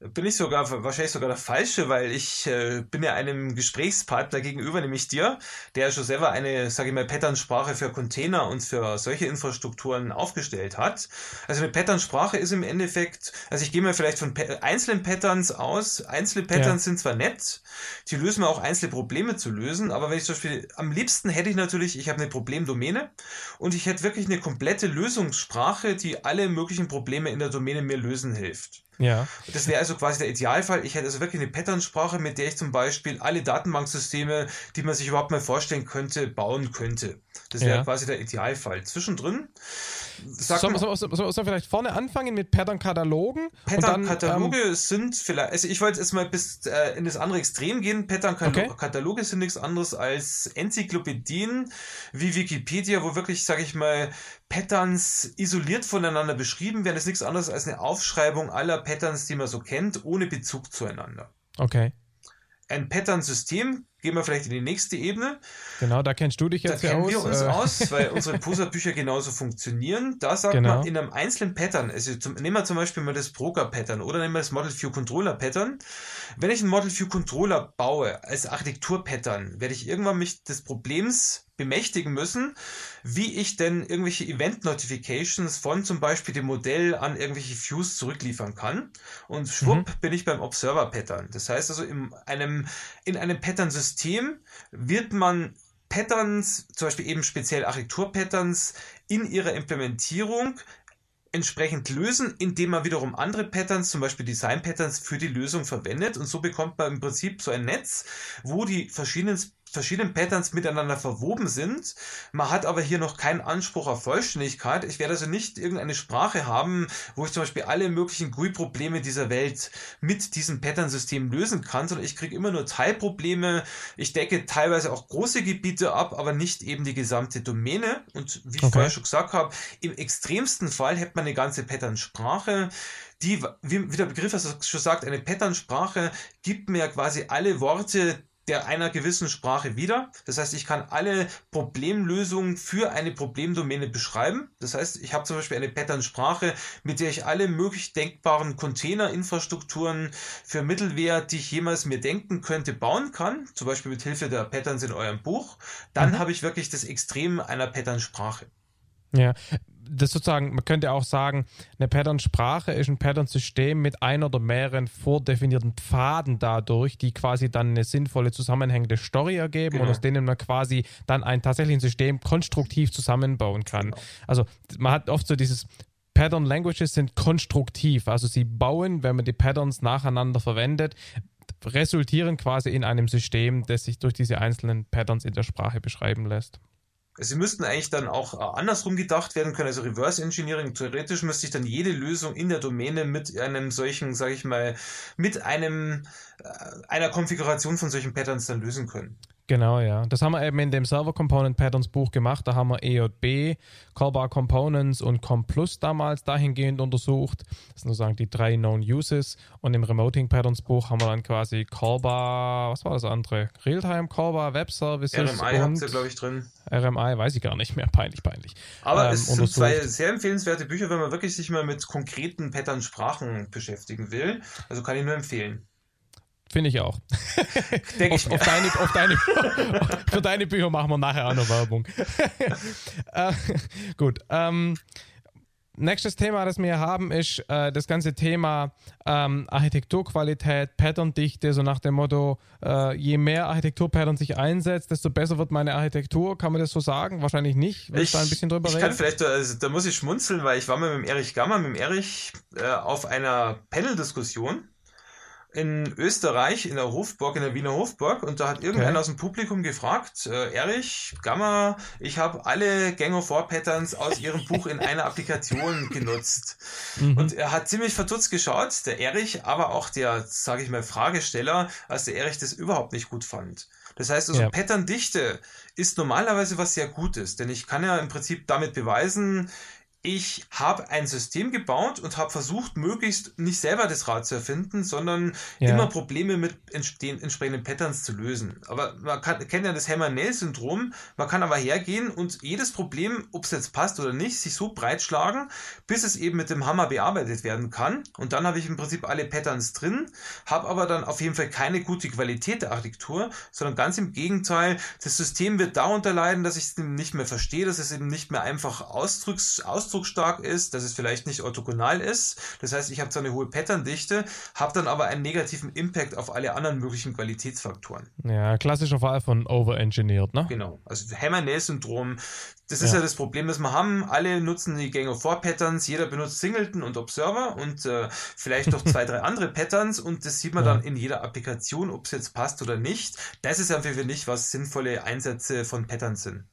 Speaker 2: Bin ich sogar wahrscheinlich sogar der Falsche, weil ich äh, bin ja einem Gesprächspartner gegenüber, nämlich dir, der schon selber eine, sage ich mal, Patternsprache für Container und für solche Infrastrukturen aufgestellt hat. Also eine Patternsprache ist im Endeffekt, also ich gehe mal vielleicht von einzelnen Patterns aus. Einzelne Patterns ja. sind zwar nett, die lösen auch einzelne Probleme zu lösen, aber wenn ich zum Beispiel, am liebsten hätte ich natürlich, ich habe eine Problemdomäne und ich hätte wirklich eine komplette Lösungssprache, die alle möglichen Probleme in der Domäne mir lösen hilft.
Speaker 1: Ja.
Speaker 2: Das wäre also quasi der Idealfall. Ich hätte also wirklich eine Patternsprache, mit der ich zum Beispiel alle Datenbanksysteme, die man sich überhaupt mal vorstellen könnte, bauen könnte. Das wäre ja. quasi der Idealfall. Zwischendrin.
Speaker 1: Sollen wir soll, soll, soll vielleicht vorne anfangen mit Pattern-Katalogen?
Speaker 2: Pattern-Kataloge ähm, sind vielleicht, also ich wollte jetzt mal bis äh, in das andere Extrem gehen. Pattern-Kataloge okay. sind nichts anderes als Enzyklopädien wie Wikipedia, wo wirklich, sage ich mal, Patterns isoliert voneinander beschrieben werden. Das ist nichts anderes als eine Aufschreibung aller Patterns, die man so kennt, ohne Bezug zueinander.
Speaker 1: Okay.
Speaker 2: Ein Pattern-System Gehen wir vielleicht in die nächste Ebene.
Speaker 1: Genau, da kennst du dich jetzt
Speaker 2: da kennen
Speaker 1: aus.
Speaker 2: wir uns äh. aus, weil [LAUGHS] unsere Poser-Bücher genauso funktionieren. Da sagt genau. man in einem einzelnen Pattern, also zum, nehmen wir zum Beispiel mal das Broker-Pattern oder nehmen wir das Model View Controller-Pattern. Wenn ich einen Model View Controller baue als Architektur-Pattern, werde ich irgendwann mich des Problems bemächtigen müssen, wie ich denn irgendwelche Event-Notifications von zum Beispiel dem Modell an irgendwelche Views zurückliefern kann. Und schwupp mhm. bin ich beim Observer-Pattern. Das heißt also, in einem, in einem Pattern-System wird man Patterns, zum Beispiel eben speziell Architektur-Patterns, in ihrer Implementierung entsprechend lösen, indem man wiederum andere Patterns, zum Beispiel Design-Patterns, für die Lösung verwendet. Und so bekommt man im Prinzip so ein Netz, wo die verschiedenen verschiedenen Patterns miteinander verwoben sind. Man hat aber hier noch keinen Anspruch auf Vollständigkeit. Ich werde also nicht irgendeine Sprache haben, wo ich zum Beispiel alle möglichen GUI-Probleme dieser Welt mit diesem Pattern-System lösen kann, sondern ich kriege immer nur Teilprobleme. Ich decke teilweise auch große Gebiete ab, aber nicht eben die gesamte Domäne. Und wie ich okay. vorher schon gesagt habe, im extremsten Fall hätte man eine ganze Pattern-Sprache die, wie, der Begriff schon sagt, eine Pattern-Sprache gibt mir quasi alle Worte, der einer gewissen Sprache wieder. Das heißt, ich kann alle Problemlösungen für eine Problemdomäne beschreiben. Das heißt, ich habe zum Beispiel eine Pattern-Sprache, mit der ich alle möglich denkbaren Container-Infrastrukturen für Mittelware, die ich jemals mir denken könnte, bauen kann. Zum Beispiel mit Hilfe der Patterns in eurem Buch. Dann mhm. habe ich wirklich das Extrem einer Pattern-Sprache.
Speaker 1: Ja, das sozusagen, man könnte auch sagen, eine Pattern-Sprache ist ein Pattern-System mit ein oder mehreren vordefinierten Pfaden dadurch, die quasi dann eine sinnvolle zusammenhängende Story ergeben genau. und aus denen man quasi dann ein tatsächliches System konstruktiv zusammenbauen kann. Genau. Also man hat oft so dieses Pattern Languages sind konstruktiv, also sie bauen, wenn man die Patterns nacheinander verwendet, resultieren quasi in einem System, das sich durch diese einzelnen Patterns in der Sprache beschreiben lässt.
Speaker 2: Sie müssten eigentlich dann auch äh, andersrum gedacht werden können, also Reverse Engineering. Theoretisch müsste ich dann jede Lösung in der Domäne mit einem solchen, sage ich mal, mit einem äh, einer Konfiguration von solchen Patterns dann lösen können.
Speaker 1: Genau, ja. Das haben wir eben in dem Server Component Patterns Buch gemacht. Da haben wir EJB, Callbar Components und ComPlus damals dahingehend untersucht. Das sind sozusagen die drei Known Uses. Und im Remoting Patterns Buch haben wir dann quasi Callbar, was war das andere? Realtime Callbar Web Services.
Speaker 2: RMI habt ihr, glaube ich, drin.
Speaker 1: RMI weiß ich gar nicht mehr. Peinlich, peinlich.
Speaker 2: Aber ähm, es sind zwei sehr empfehlenswerte Bücher, wenn man wirklich sich mal mit konkreten Pattern-Sprachen beschäftigen will. Also kann ich nur empfehlen.
Speaker 1: Finde ich auch. [LAUGHS] Denke ich auf, auf, deine, auf deine, [LAUGHS] für deine Bücher machen wir nachher auch noch Werbung. [LAUGHS] äh, gut. Ähm, nächstes Thema, das wir haben, ist äh, das ganze Thema ähm, Architekturqualität, Patterndichte, so nach dem Motto, äh, je mehr Architekturpattern sich einsetzt, desto besser wird meine Architektur. Kann man das so sagen? Wahrscheinlich nicht.
Speaker 2: Willst ich, da ein bisschen drüber ich reden? Kann vielleicht, also, da muss ich schmunzeln, weil ich war mal mit dem Erich Gammer, mit dem Erich äh, auf einer Panel-Diskussion in Österreich, in der Hofburg, in der Wiener Hofburg, und da hat irgendeiner okay. aus dem Publikum gefragt, äh, Erich, Gamma, ich habe alle Gang of War Patterns aus ihrem Buch in einer Applikation [LAUGHS] genutzt. Mhm. Und er hat ziemlich verdutzt geschaut, der Erich, aber auch der, sage ich mal, Fragesteller, als der Erich das überhaupt nicht gut fand. Das heißt also, ja. Patterndichte ist normalerweise was sehr Gutes, denn ich kann ja im Prinzip damit beweisen, ich habe ein System gebaut und habe versucht, möglichst nicht selber das Rad zu erfinden, sondern ja. immer Probleme mit den entsprechenden Patterns zu lösen. Aber man kann, kennt ja das Hammer-Nail-Syndrom. Man kann aber hergehen und jedes Problem, ob es jetzt passt oder nicht, sich so breit schlagen, bis es eben mit dem Hammer bearbeitet werden kann. Und dann habe ich im Prinzip alle Patterns drin, habe aber dann auf jeden Fall keine gute Qualität der Architektur, sondern ganz im Gegenteil, das System wird darunter leiden, dass ich es nicht mehr verstehe, dass es eben nicht mehr einfach ausdrücks, ausdrücks ausdrucksstark ist, dass es vielleicht nicht orthogonal ist. Das heißt, ich habe zwar eine hohe Patterndichte, habe dann aber einen negativen Impact auf alle anderen möglichen Qualitätsfaktoren.
Speaker 1: Ja, klassischer Fall von overengineered, ne?
Speaker 2: Genau. Also Hammer-Nail-Syndrom, das ist ja. ja. das Problem, das wir haben. Alle nutzen die Gang of Four Patterns, jeder benutzt Singleton und Observer und äh, vielleicht noch zwei, [LAUGHS] drei andere Patterns und das sieht man ja. dann in jeder Applikation, ob es jetzt passt oder nicht. Das ist einfach für nicht, was sinnvolle Einsätze von Patterns sind.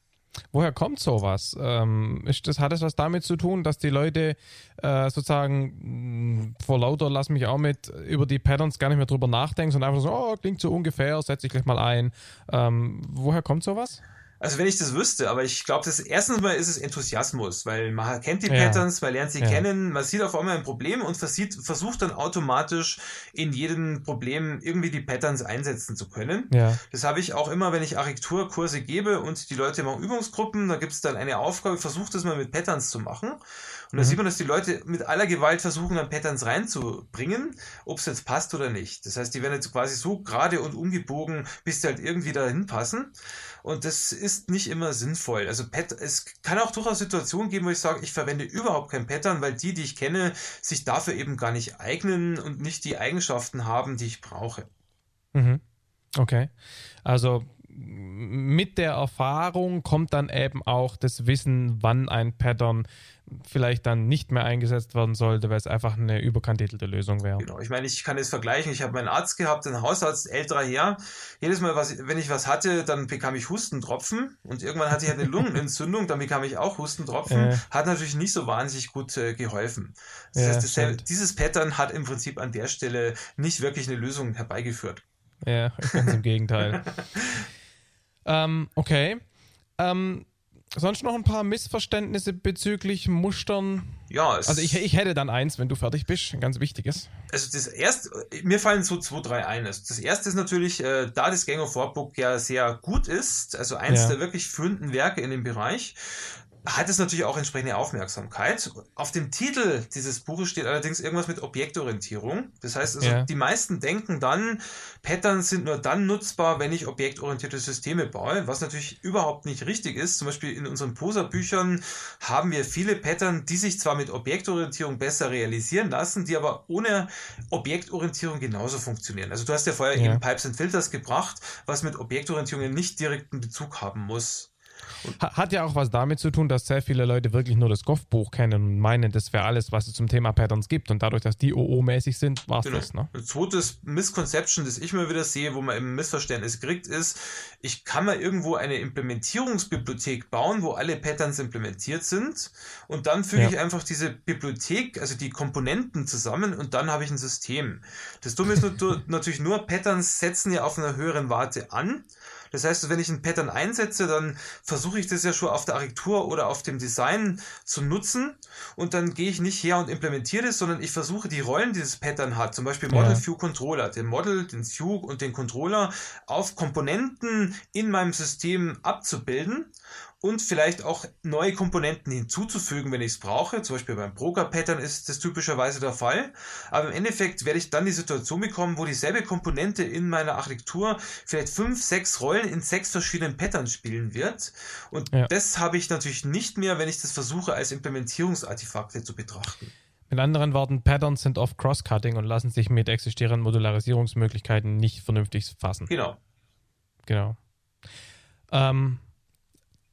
Speaker 1: Woher kommt sowas? Ähm, ist das, hat es was damit zu tun, dass die Leute äh, sozusagen mh, vor lauter lass mich auch mit über die Patterns gar nicht mehr drüber nachdenken, sondern einfach so, oh, klingt so ungefähr, setze ich gleich mal ein. Ähm, woher kommt sowas?
Speaker 2: Also wenn ich das wüsste, aber ich glaube, das erstens mal ist es Enthusiasmus, weil man kennt die ja. Patterns, man lernt sie ja. kennen, man sieht auf einmal ein Problem und versieht, versucht dann automatisch in jedem Problem irgendwie die Patterns einsetzen zu können. Ja. Das habe ich auch immer, wenn ich Architekturkurse gebe und die Leute machen Übungsgruppen, da gibt es dann eine Aufgabe, versucht das mal mit Patterns zu machen. Und da mhm. sieht man, dass die Leute mit aller Gewalt versuchen, dann Patterns reinzubringen, ob es jetzt passt oder nicht. Das heißt, die werden jetzt quasi so gerade und umgebogen, bis sie halt irgendwie dahin passen. Und das ist nicht immer sinnvoll. Also Pat es kann auch durchaus Situationen geben, wo ich sage, ich verwende überhaupt kein Pattern, weil die, die ich kenne, sich dafür eben gar nicht eignen und nicht die Eigenschaften haben, die ich brauche.
Speaker 1: Mhm. Okay. Also mit der Erfahrung kommt dann eben auch das Wissen, wann ein Pattern vielleicht dann nicht mehr eingesetzt werden sollte, weil es einfach eine überkandidelte Lösung wäre.
Speaker 2: Genau, ich meine, ich kann es vergleichen. Ich habe meinen Arzt gehabt, einen Hausarzt, älterer Herr. Jedes Mal, was, wenn ich was hatte, dann bekam ich Hustentropfen und irgendwann hatte ich halt eine [LAUGHS] Lungenentzündung, dann bekam ich auch Hustentropfen. Äh. Hat natürlich nicht so wahnsinnig gut äh, geholfen. Das ja, heißt, das, dieses Pattern hat im Prinzip an der Stelle nicht wirklich eine Lösung herbeigeführt.
Speaker 1: Ja, ganz im Gegenteil. [LAUGHS] ähm, okay. Ähm, sonst noch ein paar Missverständnisse bezüglich Mustern? Ja, also ich, ich hätte dann eins, wenn du fertig bist, ein ganz wichtiges.
Speaker 2: Also das erste, mir fallen so zwei, drei ein. Also das erste ist natürlich, äh, da das Gang of Warbook ja sehr gut ist, also eins ja. der wirklich führenden Werke in dem Bereich, hat es natürlich auch entsprechende Aufmerksamkeit. Auf dem Titel dieses Buches steht allerdings irgendwas mit Objektorientierung. Das heißt also, ja. die meisten denken dann, Patterns sind nur dann nutzbar, wenn ich objektorientierte Systeme baue, was natürlich überhaupt nicht richtig ist. Zum Beispiel in unseren Poser-Büchern haben wir viele Pattern, die sich zwar mit Objektorientierung besser realisieren lassen, die aber ohne Objektorientierung genauso funktionieren. Also du hast ja vorher ja. eben Pipes and Filters gebracht, was mit Objektorientierung nicht direkten Bezug haben muss.
Speaker 1: Hat ja auch was damit zu tun, dass sehr viele Leute wirklich nur das Goff-Buch kennen und meinen, das wäre alles, was es zum Thema Patterns gibt. Und dadurch, dass die OO-mäßig sind, war es genau. das. Ne?
Speaker 2: Ein zweites Misconception, das ich mal wieder sehe, wo man im Missverständnis kriegt, ist, ich kann mal irgendwo eine Implementierungsbibliothek bauen, wo alle Patterns implementiert sind. Und dann füge ja. ich einfach diese Bibliothek, also die Komponenten zusammen und dann habe ich ein System. Das Dumme ist [LAUGHS] natürlich nur, Patterns setzen ja auf einer höheren Warte an. Das heißt, wenn ich ein Pattern einsetze, dann versuche ich das ja schon auf der Architektur oder auf dem Design zu nutzen und dann gehe ich nicht her und implementiere es, sondern ich versuche die Rollen, die das Pattern hat, zum Beispiel Model ja. View Controller, den Model, den View und den Controller auf Komponenten in meinem System abzubilden und vielleicht auch neue Komponenten hinzuzufügen, wenn ich es brauche. Zum Beispiel beim Broker-Pattern ist das typischerweise der Fall. Aber im Endeffekt werde ich dann die Situation bekommen, wo dieselbe Komponente in meiner Architektur vielleicht fünf, sechs Rollen in sechs verschiedenen Patterns spielen wird. Und ja. das habe ich natürlich nicht mehr, wenn ich das versuche, als Implementierungsartefakte zu betrachten.
Speaker 1: Mit anderen Worten, Patterns sind oft Cross-Cutting und lassen sich mit existierenden Modularisierungsmöglichkeiten nicht vernünftig fassen.
Speaker 2: Genau.
Speaker 1: Genau. Ähm,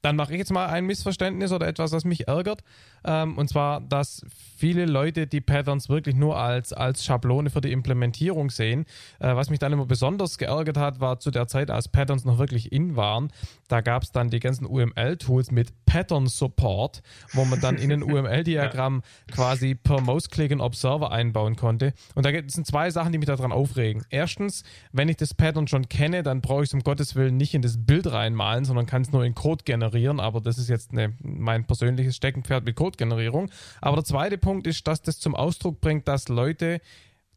Speaker 1: dann mache ich jetzt mal ein Missverständnis oder etwas, was mich ärgert. Ähm, und zwar, dass viele Leute die Patterns wirklich nur als, als Schablone für die Implementierung sehen. Äh, was mich dann immer besonders geärgert hat, war zu der Zeit, als Patterns noch wirklich in waren. Da gab es dann die ganzen UML-Tools mit Pattern Support, wo man dann in ein UML-Diagramm [LAUGHS] quasi per Mouse-Click einen Observer einbauen konnte. Und da sind zwei Sachen, die mich daran aufregen. Erstens, wenn ich das Pattern schon kenne, dann brauche ich es um Gottes Willen nicht in das Bild reinmalen, sondern kann es nur in Code generieren generieren, aber das ist jetzt eine, mein persönliches Steckenpferd mit Codegenerierung. Aber der zweite Punkt ist, dass das zum Ausdruck bringt, dass Leute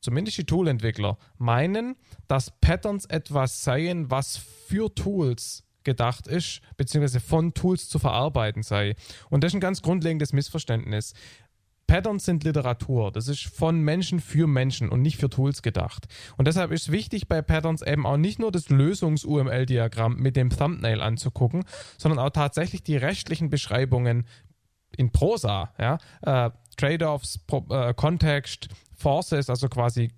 Speaker 1: zumindest die Toolentwickler, meinen, dass Patterns etwas seien, was für Tools gedacht ist, beziehungsweise von Tools zu verarbeiten sei. Und das ist ein ganz grundlegendes Missverständnis. Patterns sind Literatur. Das ist von Menschen für Menschen und nicht für Tools gedacht. Und deshalb ist wichtig bei Patterns eben auch nicht nur das Lösungs-UML-Diagramm mit dem Thumbnail anzugucken, sondern auch tatsächlich die rechtlichen Beschreibungen in Prosa, ja, äh, Trade-offs, äh, Kontext, Forces, also quasi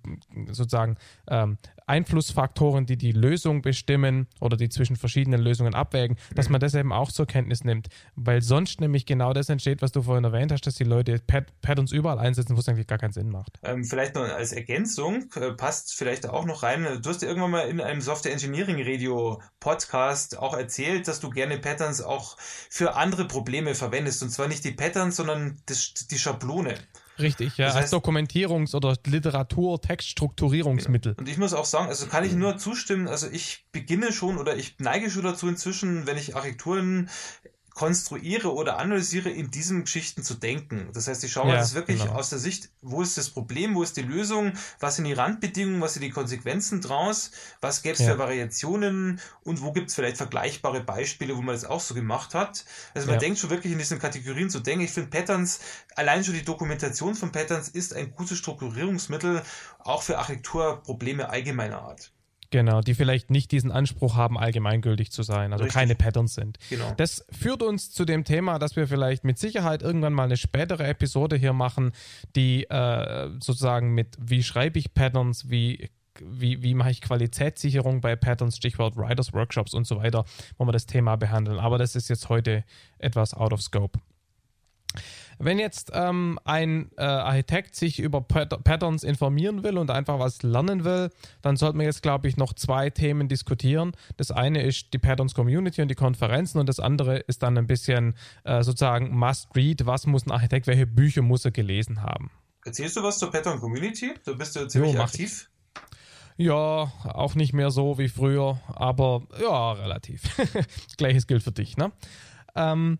Speaker 1: sozusagen ähm, Einflussfaktoren, die die Lösung bestimmen oder die zwischen verschiedenen Lösungen abwägen, dass mhm. man das eben auch zur Kenntnis nimmt. Weil sonst nämlich genau das entsteht, was du vorhin erwähnt hast, dass die Leute Patterns überall einsetzen, wo es eigentlich gar keinen Sinn macht.
Speaker 2: Ähm, vielleicht noch als Ergänzung, äh, passt vielleicht auch noch rein. Du hast ja irgendwann mal in einem Software Engineering Radio Podcast auch erzählt, dass du gerne Patterns auch für andere Probleme verwendest. Und zwar nicht die Patterns, sondern das, die Schablone.
Speaker 1: Richtig, ja, das heißt, als Dokumentierungs- oder Literatur-, Textstrukturierungsmittel.
Speaker 2: Und ich muss auch sagen, also kann ich nur zustimmen, also ich beginne schon oder ich neige schon dazu inzwischen, wenn ich Architekturen konstruiere oder analysiere, in diesen Geschichten zu denken. Das heißt, ich schaue mir ja, das wirklich genau. aus der Sicht, wo ist das Problem, wo ist die Lösung, was sind die Randbedingungen, was sind die Konsequenzen draus, was gäbe es ja. für Variationen und wo gibt es vielleicht vergleichbare Beispiele, wo man das auch so gemacht hat. Also man ja. denkt schon wirklich in diesen Kategorien zu denken. Ich finde Patterns, allein schon die Dokumentation von Patterns ist ein gutes Strukturierungsmittel, auch für Architekturprobleme allgemeiner Art.
Speaker 1: Genau, die vielleicht nicht diesen Anspruch haben, allgemeingültig zu sein, also Richtig. keine Patterns sind. Genau. Das führt uns zu dem Thema, dass wir vielleicht mit Sicherheit irgendwann mal eine spätere Episode hier machen, die äh, sozusagen mit, wie schreibe ich Patterns, wie wie, wie mache ich Qualitätssicherung bei Patterns, Stichwort Writers Workshops und so weiter, wo wir das Thema behandeln. Aber das ist jetzt heute etwas out of scope. Wenn jetzt ähm, ein äh, Architekt sich über Pat Patterns informieren will und einfach was lernen will, dann sollten wir jetzt, glaube ich, noch zwei Themen diskutieren. Das eine ist die Patterns Community und die Konferenzen und das andere ist dann ein bisschen äh, sozusagen Must-Read. Was muss ein Architekt, welche Bücher muss er gelesen haben?
Speaker 2: Erzählst du was zur Pattern Community? Da bist du ziemlich jo, aktiv.
Speaker 1: Ja, auch nicht mehr so wie früher, aber ja, relativ. [LAUGHS] Gleiches gilt für dich, ne? Ähm,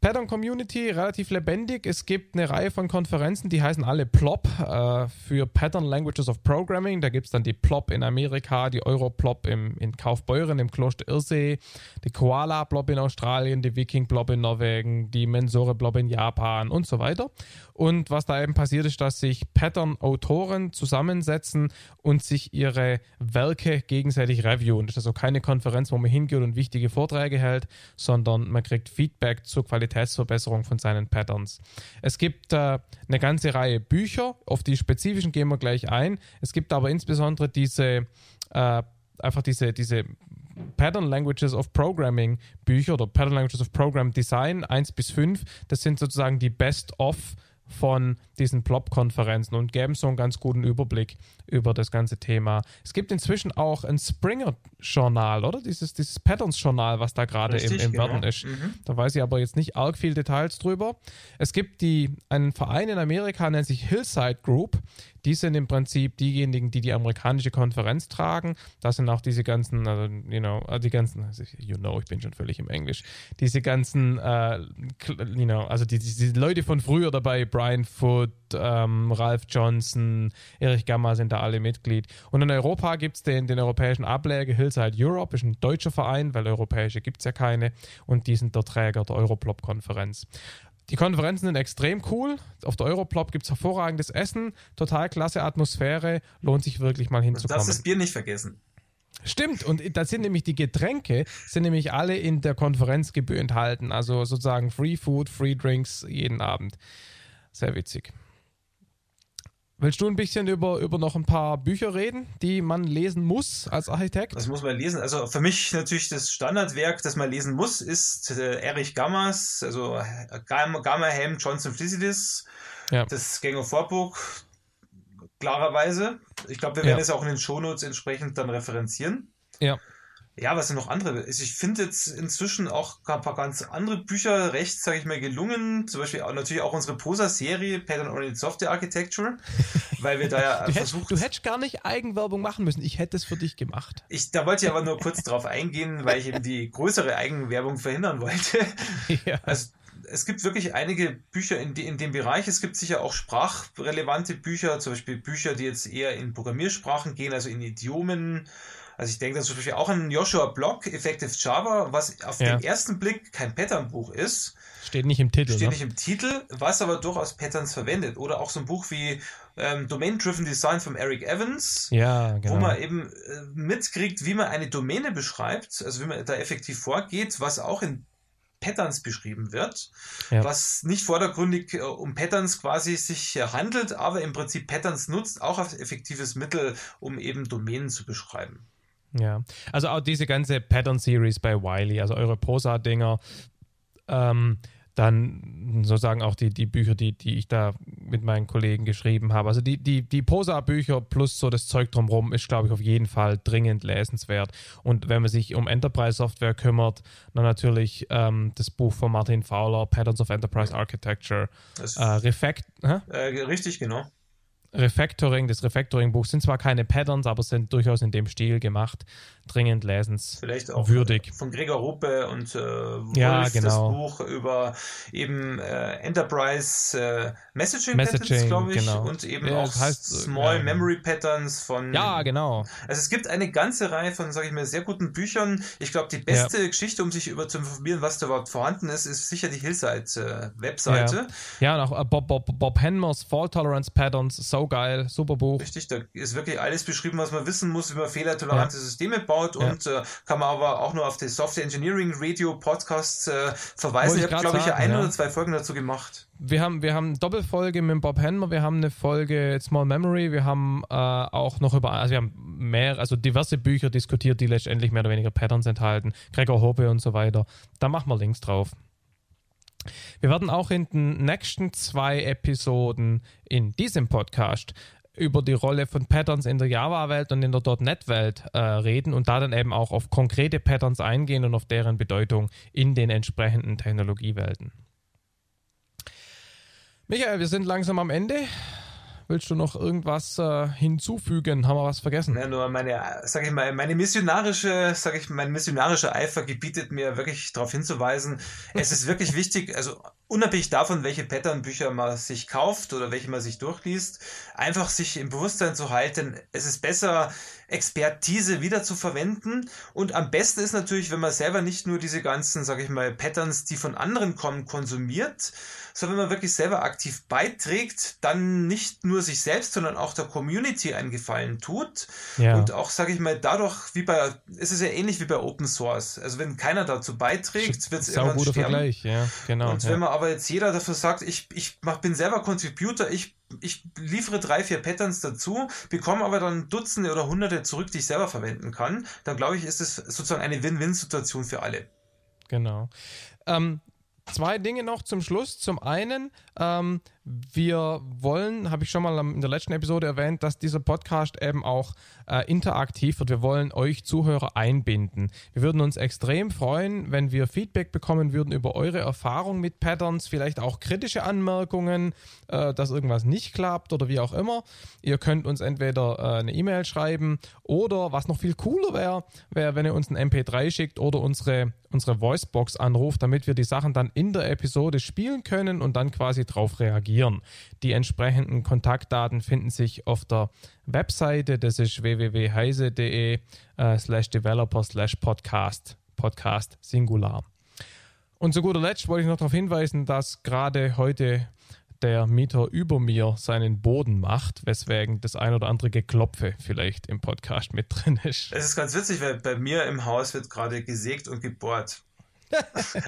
Speaker 1: Pattern Community relativ lebendig. Es gibt eine Reihe von Konferenzen, die heißen alle PLOP äh, für Pattern Languages of Programming. Da gibt es dann die PLOP in Amerika, die Europlop im, in Kaufbeuren im Kloster Irsee, die Koala Plop in Australien, die Viking Plop in Norwegen, die Mensore Plop in Japan und so weiter. Und was da eben passiert ist, dass sich Pattern-Autoren zusammensetzen und sich ihre Werke gegenseitig reviewen. Das ist also keine Konferenz, wo man hingeht und wichtige Vorträge hält, sondern man kriegt Feedback zur Qualität Qualitätsverbesserung von seinen Patterns. Es gibt äh, eine ganze Reihe Bücher, auf die spezifischen gehen wir gleich ein. Es gibt aber insbesondere diese, äh, einfach diese, diese Pattern Languages of Programming Bücher oder Pattern Languages of Program Design 1 bis 5. Das sind sozusagen die Best-of von diesen Plop-Konferenzen und geben so einen ganz guten Überblick über das ganze Thema. Es gibt inzwischen auch ein Springer-Journal, oder? Dieses, dieses Patterns-Journal, was da gerade im, im genau. Werden ist. Mhm. Da weiß ich aber jetzt nicht arg viel Details drüber. Es gibt die, einen Verein in Amerika, nennt sich Hillside Group. Die sind im Prinzip diejenigen, die die amerikanische Konferenz tragen. Das sind auch diese ganzen, also, you know, äh, die ganzen, also, you know, ich bin schon völlig im Englisch. Diese ganzen, uh, you know, also die, die, die Leute von früher dabei, Brian Foot, ähm, Ralph Johnson, Erich Gamma sind da alle Mitglied. Und in Europa gibt es den, den europäischen Ableger Hillside Europe, ist ein deutscher Verein, weil europäische gibt es ja keine. Und die sind der Träger der Europlop-Konferenz. Die Konferenzen sind extrem cool. Auf der Europlop gibt es hervorragendes Essen, total klasse Atmosphäre, lohnt sich wirklich mal hinzukommen.
Speaker 2: Das ist Bier nicht vergessen.
Speaker 1: Stimmt, und da sind nämlich die Getränke, sind nämlich alle in der Konferenzgebühr enthalten. Also sozusagen Free Food, Free Drinks jeden Abend. Sehr witzig. Willst du ein bisschen über, über noch ein paar Bücher reden, die man lesen muss als Architekt?
Speaker 2: Das muss man lesen. Also für mich natürlich das Standardwerk, das man lesen muss, ist äh, Erich Gammas, also äh, Gamma, Helm, Johnson Physidis, ja. das Gang of Warburg, klarerweise. Ich glaube, wir werden ja. es auch in den Shownotes entsprechend dann referenzieren.
Speaker 1: Ja.
Speaker 2: Ja, was sind noch andere? Also ich finde jetzt inzwischen auch ein paar ganz andere Bücher recht, sage ich mal, gelungen. Zum Beispiel auch, natürlich auch unsere Posa-Serie Pattern-Oriented Software Architecture, [LAUGHS] weil wir da ja
Speaker 1: du
Speaker 2: versucht...
Speaker 1: Hättest, du hättest gar nicht Eigenwerbung machen müssen. Ich hätte es für dich gemacht.
Speaker 2: Ich, da wollte ich aber nur kurz drauf eingehen, weil ich eben die größere Eigenwerbung verhindern wollte. [LAUGHS] Ja. Also es gibt wirklich einige Bücher in, die, in dem Bereich. Es gibt sicher auch sprachrelevante Bücher, zum Beispiel Bücher, die jetzt eher in Programmiersprachen gehen, also in Idiomen also ich denke zum Beispiel auch an Joshua Block, Effective Java, was auf ja. den ersten Blick kein Patternbuch ist.
Speaker 1: Steht nicht im Titel.
Speaker 2: Steht ne? nicht im Titel, was aber durchaus Patterns verwendet. Oder auch so ein Buch wie ähm, Domain Driven Design von Eric Evans,
Speaker 1: ja, genau.
Speaker 2: wo man eben äh, mitkriegt, wie man eine Domäne beschreibt, also wie man da effektiv vorgeht, was auch in Patterns beschrieben wird, ja. was nicht vordergründig äh, um Patterns quasi sich äh, handelt, aber im Prinzip Patterns nutzt, auch als effektives Mittel, um eben Domänen zu beschreiben.
Speaker 1: Ja, also auch diese ganze Pattern-Series bei Wiley, also eure Prosa-Dinger, ähm, dann sozusagen auch die, die Bücher, die, die ich da mit meinen Kollegen geschrieben habe. Also die, die, die Posa-Bücher plus so das Zeug drumherum ist, glaube ich, auf jeden Fall dringend lesenswert. Und wenn man sich um Enterprise-Software kümmert, dann natürlich ähm, das Buch von Martin Fowler, Patterns of Enterprise Architecture, äh, Refect.
Speaker 2: Äh, richtig, genau.
Speaker 1: Refactoring, das Refactoring-Buch sind zwar keine Patterns, aber sind durchaus in dem Stil gemacht. Dringend lesens.
Speaker 2: Vielleicht auch
Speaker 1: würdig.
Speaker 2: von Gregor Ruppe und äh,
Speaker 1: Wolf ja, genau.
Speaker 2: das Buch über eben äh, Enterprise äh, Messaging,
Speaker 1: Messaging Patterns,
Speaker 2: glaube ich,
Speaker 1: genau.
Speaker 2: und eben ja, auch heißt, Small ja, Memory Patterns von.
Speaker 1: Ja, genau.
Speaker 2: Also es gibt eine ganze Reihe von, sage ich mal, sehr guten Büchern. Ich glaube, die beste. Geschichte, um sich über zu informieren, was da überhaupt vorhanden ist, ist sicher die Hillside-Webseite.
Speaker 1: Äh, ja. und auch äh, Bob, Bob, Bob Henmers Fault Tolerance Patterns, so geil, super Buch.
Speaker 2: Richtig, da ist wirklich alles beschrieben, was man wissen muss, wie man fehlertolerante ja. Systeme baut und äh, kann man aber auch nur auf die Software Engineering Radio Podcast äh, verweisen. Ich, ich habe, glaube ich, ein oder zwei Folgen dazu gemacht.
Speaker 1: Wir haben, wir haben eine Doppelfolge mit Bob Henmer, wir haben eine Folge Small Memory, wir haben äh, auch noch über, also wir haben mehr, also diverse Bücher diskutiert, die letztendlich mehr oder weniger Patterns enthalten, Gregor Hoppe und so weiter. Da machen wir Links drauf. Wir werden auch in den nächsten zwei Episoden in diesem Podcast über die Rolle von Patterns in der Java-Welt und in der .NET-Welt äh, reden und da dann eben auch auf konkrete Patterns eingehen und auf deren Bedeutung in den entsprechenden Technologiewelten. Michael, wir sind langsam am Ende. Willst du noch irgendwas äh, hinzufügen? Haben wir was vergessen?
Speaker 2: Ja, nur meine, sag ich mal, meine missionarische, sag ich, mein missionarischer Eifer gebietet mir wirklich darauf hinzuweisen. Es ist wirklich wichtig, also unabhängig davon, welche Pattern-Bücher man sich kauft oder welche man sich durchliest, einfach sich im Bewusstsein zu halten, es ist besser, Expertise wieder zu verwenden. Und am besten ist natürlich, wenn man selber nicht nur diese ganzen, sag ich mal, Patterns, die von anderen kommen, konsumiert, sondern wenn man wirklich selber aktiv beiträgt, dann nicht nur sich selbst, sondern auch der Community einen Gefallen tut. Ja. Und auch, sage ich mal, dadurch, wie bei, es ist ja ähnlich wie bei Open Source. Also wenn keiner dazu beiträgt, wird es irgendwann
Speaker 1: guter sterben. Vergleich, ja, genau.
Speaker 2: Und
Speaker 1: ja.
Speaker 2: wenn man aber jetzt jeder dafür sagt, ich, ich mach, bin selber Contributor, ich ich liefere drei, vier Patterns dazu, bekomme aber dann Dutzende oder Hunderte zurück, die ich selber verwenden kann, dann glaube ich, ist es sozusagen eine Win-Win-Situation für alle.
Speaker 1: Genau. Ähm, Zwei Dinge noch zum Schluss. Zum einen, ähm, wir wollen, habe ich schon mal in der letzten Episode erwähnt, dass dieser Podcast eben auch äh, interaktiv wird. Wir wollen euch Zuhörer einbinden. Wir würden uns extrem freuen, wenn wir Feedback bekommen würden über eure Erfahrung mit Patterns, vielleicht auch kritische Anmerkungen, äh, dass irgendwas nicht klappt oder wie auch immer. Ihr könnt uns entweder äh, eine E-Mail schreiben oder was noch viel cooler wäre, wäre, wenn ihr uns ein MP3 schickt oder unsere, unsere Voicebox anruft, damit wir die Sachen dann in der Episode spielen können und dann quasi drauf reagieren. Die entsprechenden Kontaktdaten finden sich auf der Webseite, das ist www.heise.de äh, slash developer slash podcast, Podcast Singular. Und zu guter Letzt wollte ich noch darauf hinweisen, dass gerade heute der Mieter über mir seinen Boden macht, weswegen das ein oder andere Geklopfe vielleicht im Podcast mit drin ist.
Speaker 2: Es ist ganz witzig, weil bei mir im Haus wird gerade gesägt und gebohrt.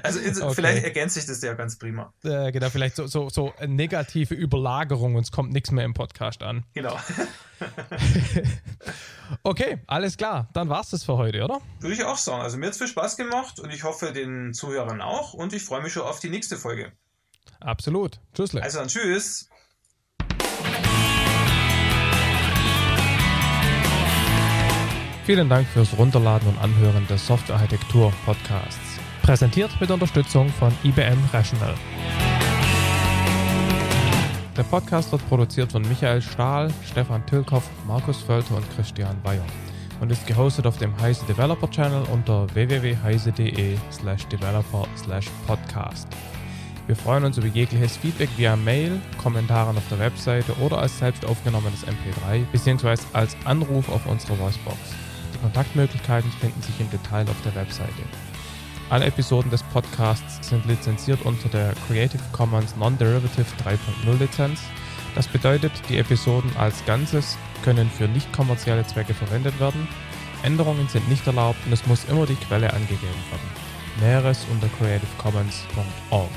Speaker 2: Also okay. vielleicht ergänzt sich das ja ganz prima.
Speaker 1: Äh, genau, vielleicht so, so, so negative Überlagerung und es kommt nichts mehr im Podcast an.
Speaker 2: Genau. [LAUGHS]
Speaker 1: okay, alles klar. Dann war es das für heute, oder?
Speaker 2: Würde ich auch sagen. Also mir hat es viel Spaß gemacht und ich hoffe den Zuhörern auch und ich freue mich schon auf die nächste Folge.
Speaker 1: Absolut. Tschüss.
Speaker 2: Also dann tschüss.
Speaker 1: Vielen Dank fürs Runterladen und Anhören des Softwarearchitektur Podcasts. Präsentiert mit Unterstützung von IBM Rational. Der Podcast wird produziert von Michael Stahl, Stefan Tilkoff, Markus Völter und Christian Weyer und ist gehostet auf dem Heise Developer Channel unter www.heise.de slash developer slash podcast. Wir freuen uns über jegliches Feedback via Mail, Kommentaren auf der Webseite oder als selbst aufgenommenes MP3 bzw. als Anruf auf unserer Voicebox. Die Kontaktmöglichkeiten finden sich im Detail auf der Webseite. Alle Episoden des Podcasts sind lizenziert unter der Creative Commons Non-Derivative 3.0 Lizenz. Das bedeutet, die Episoden als Ganzes können für nicht kommerzielle Zwecke verwendet werden. Änderungen sind nicht erlaubt und es muss immer die Quelle angegeben werden. Näheres unter creativecommons.org.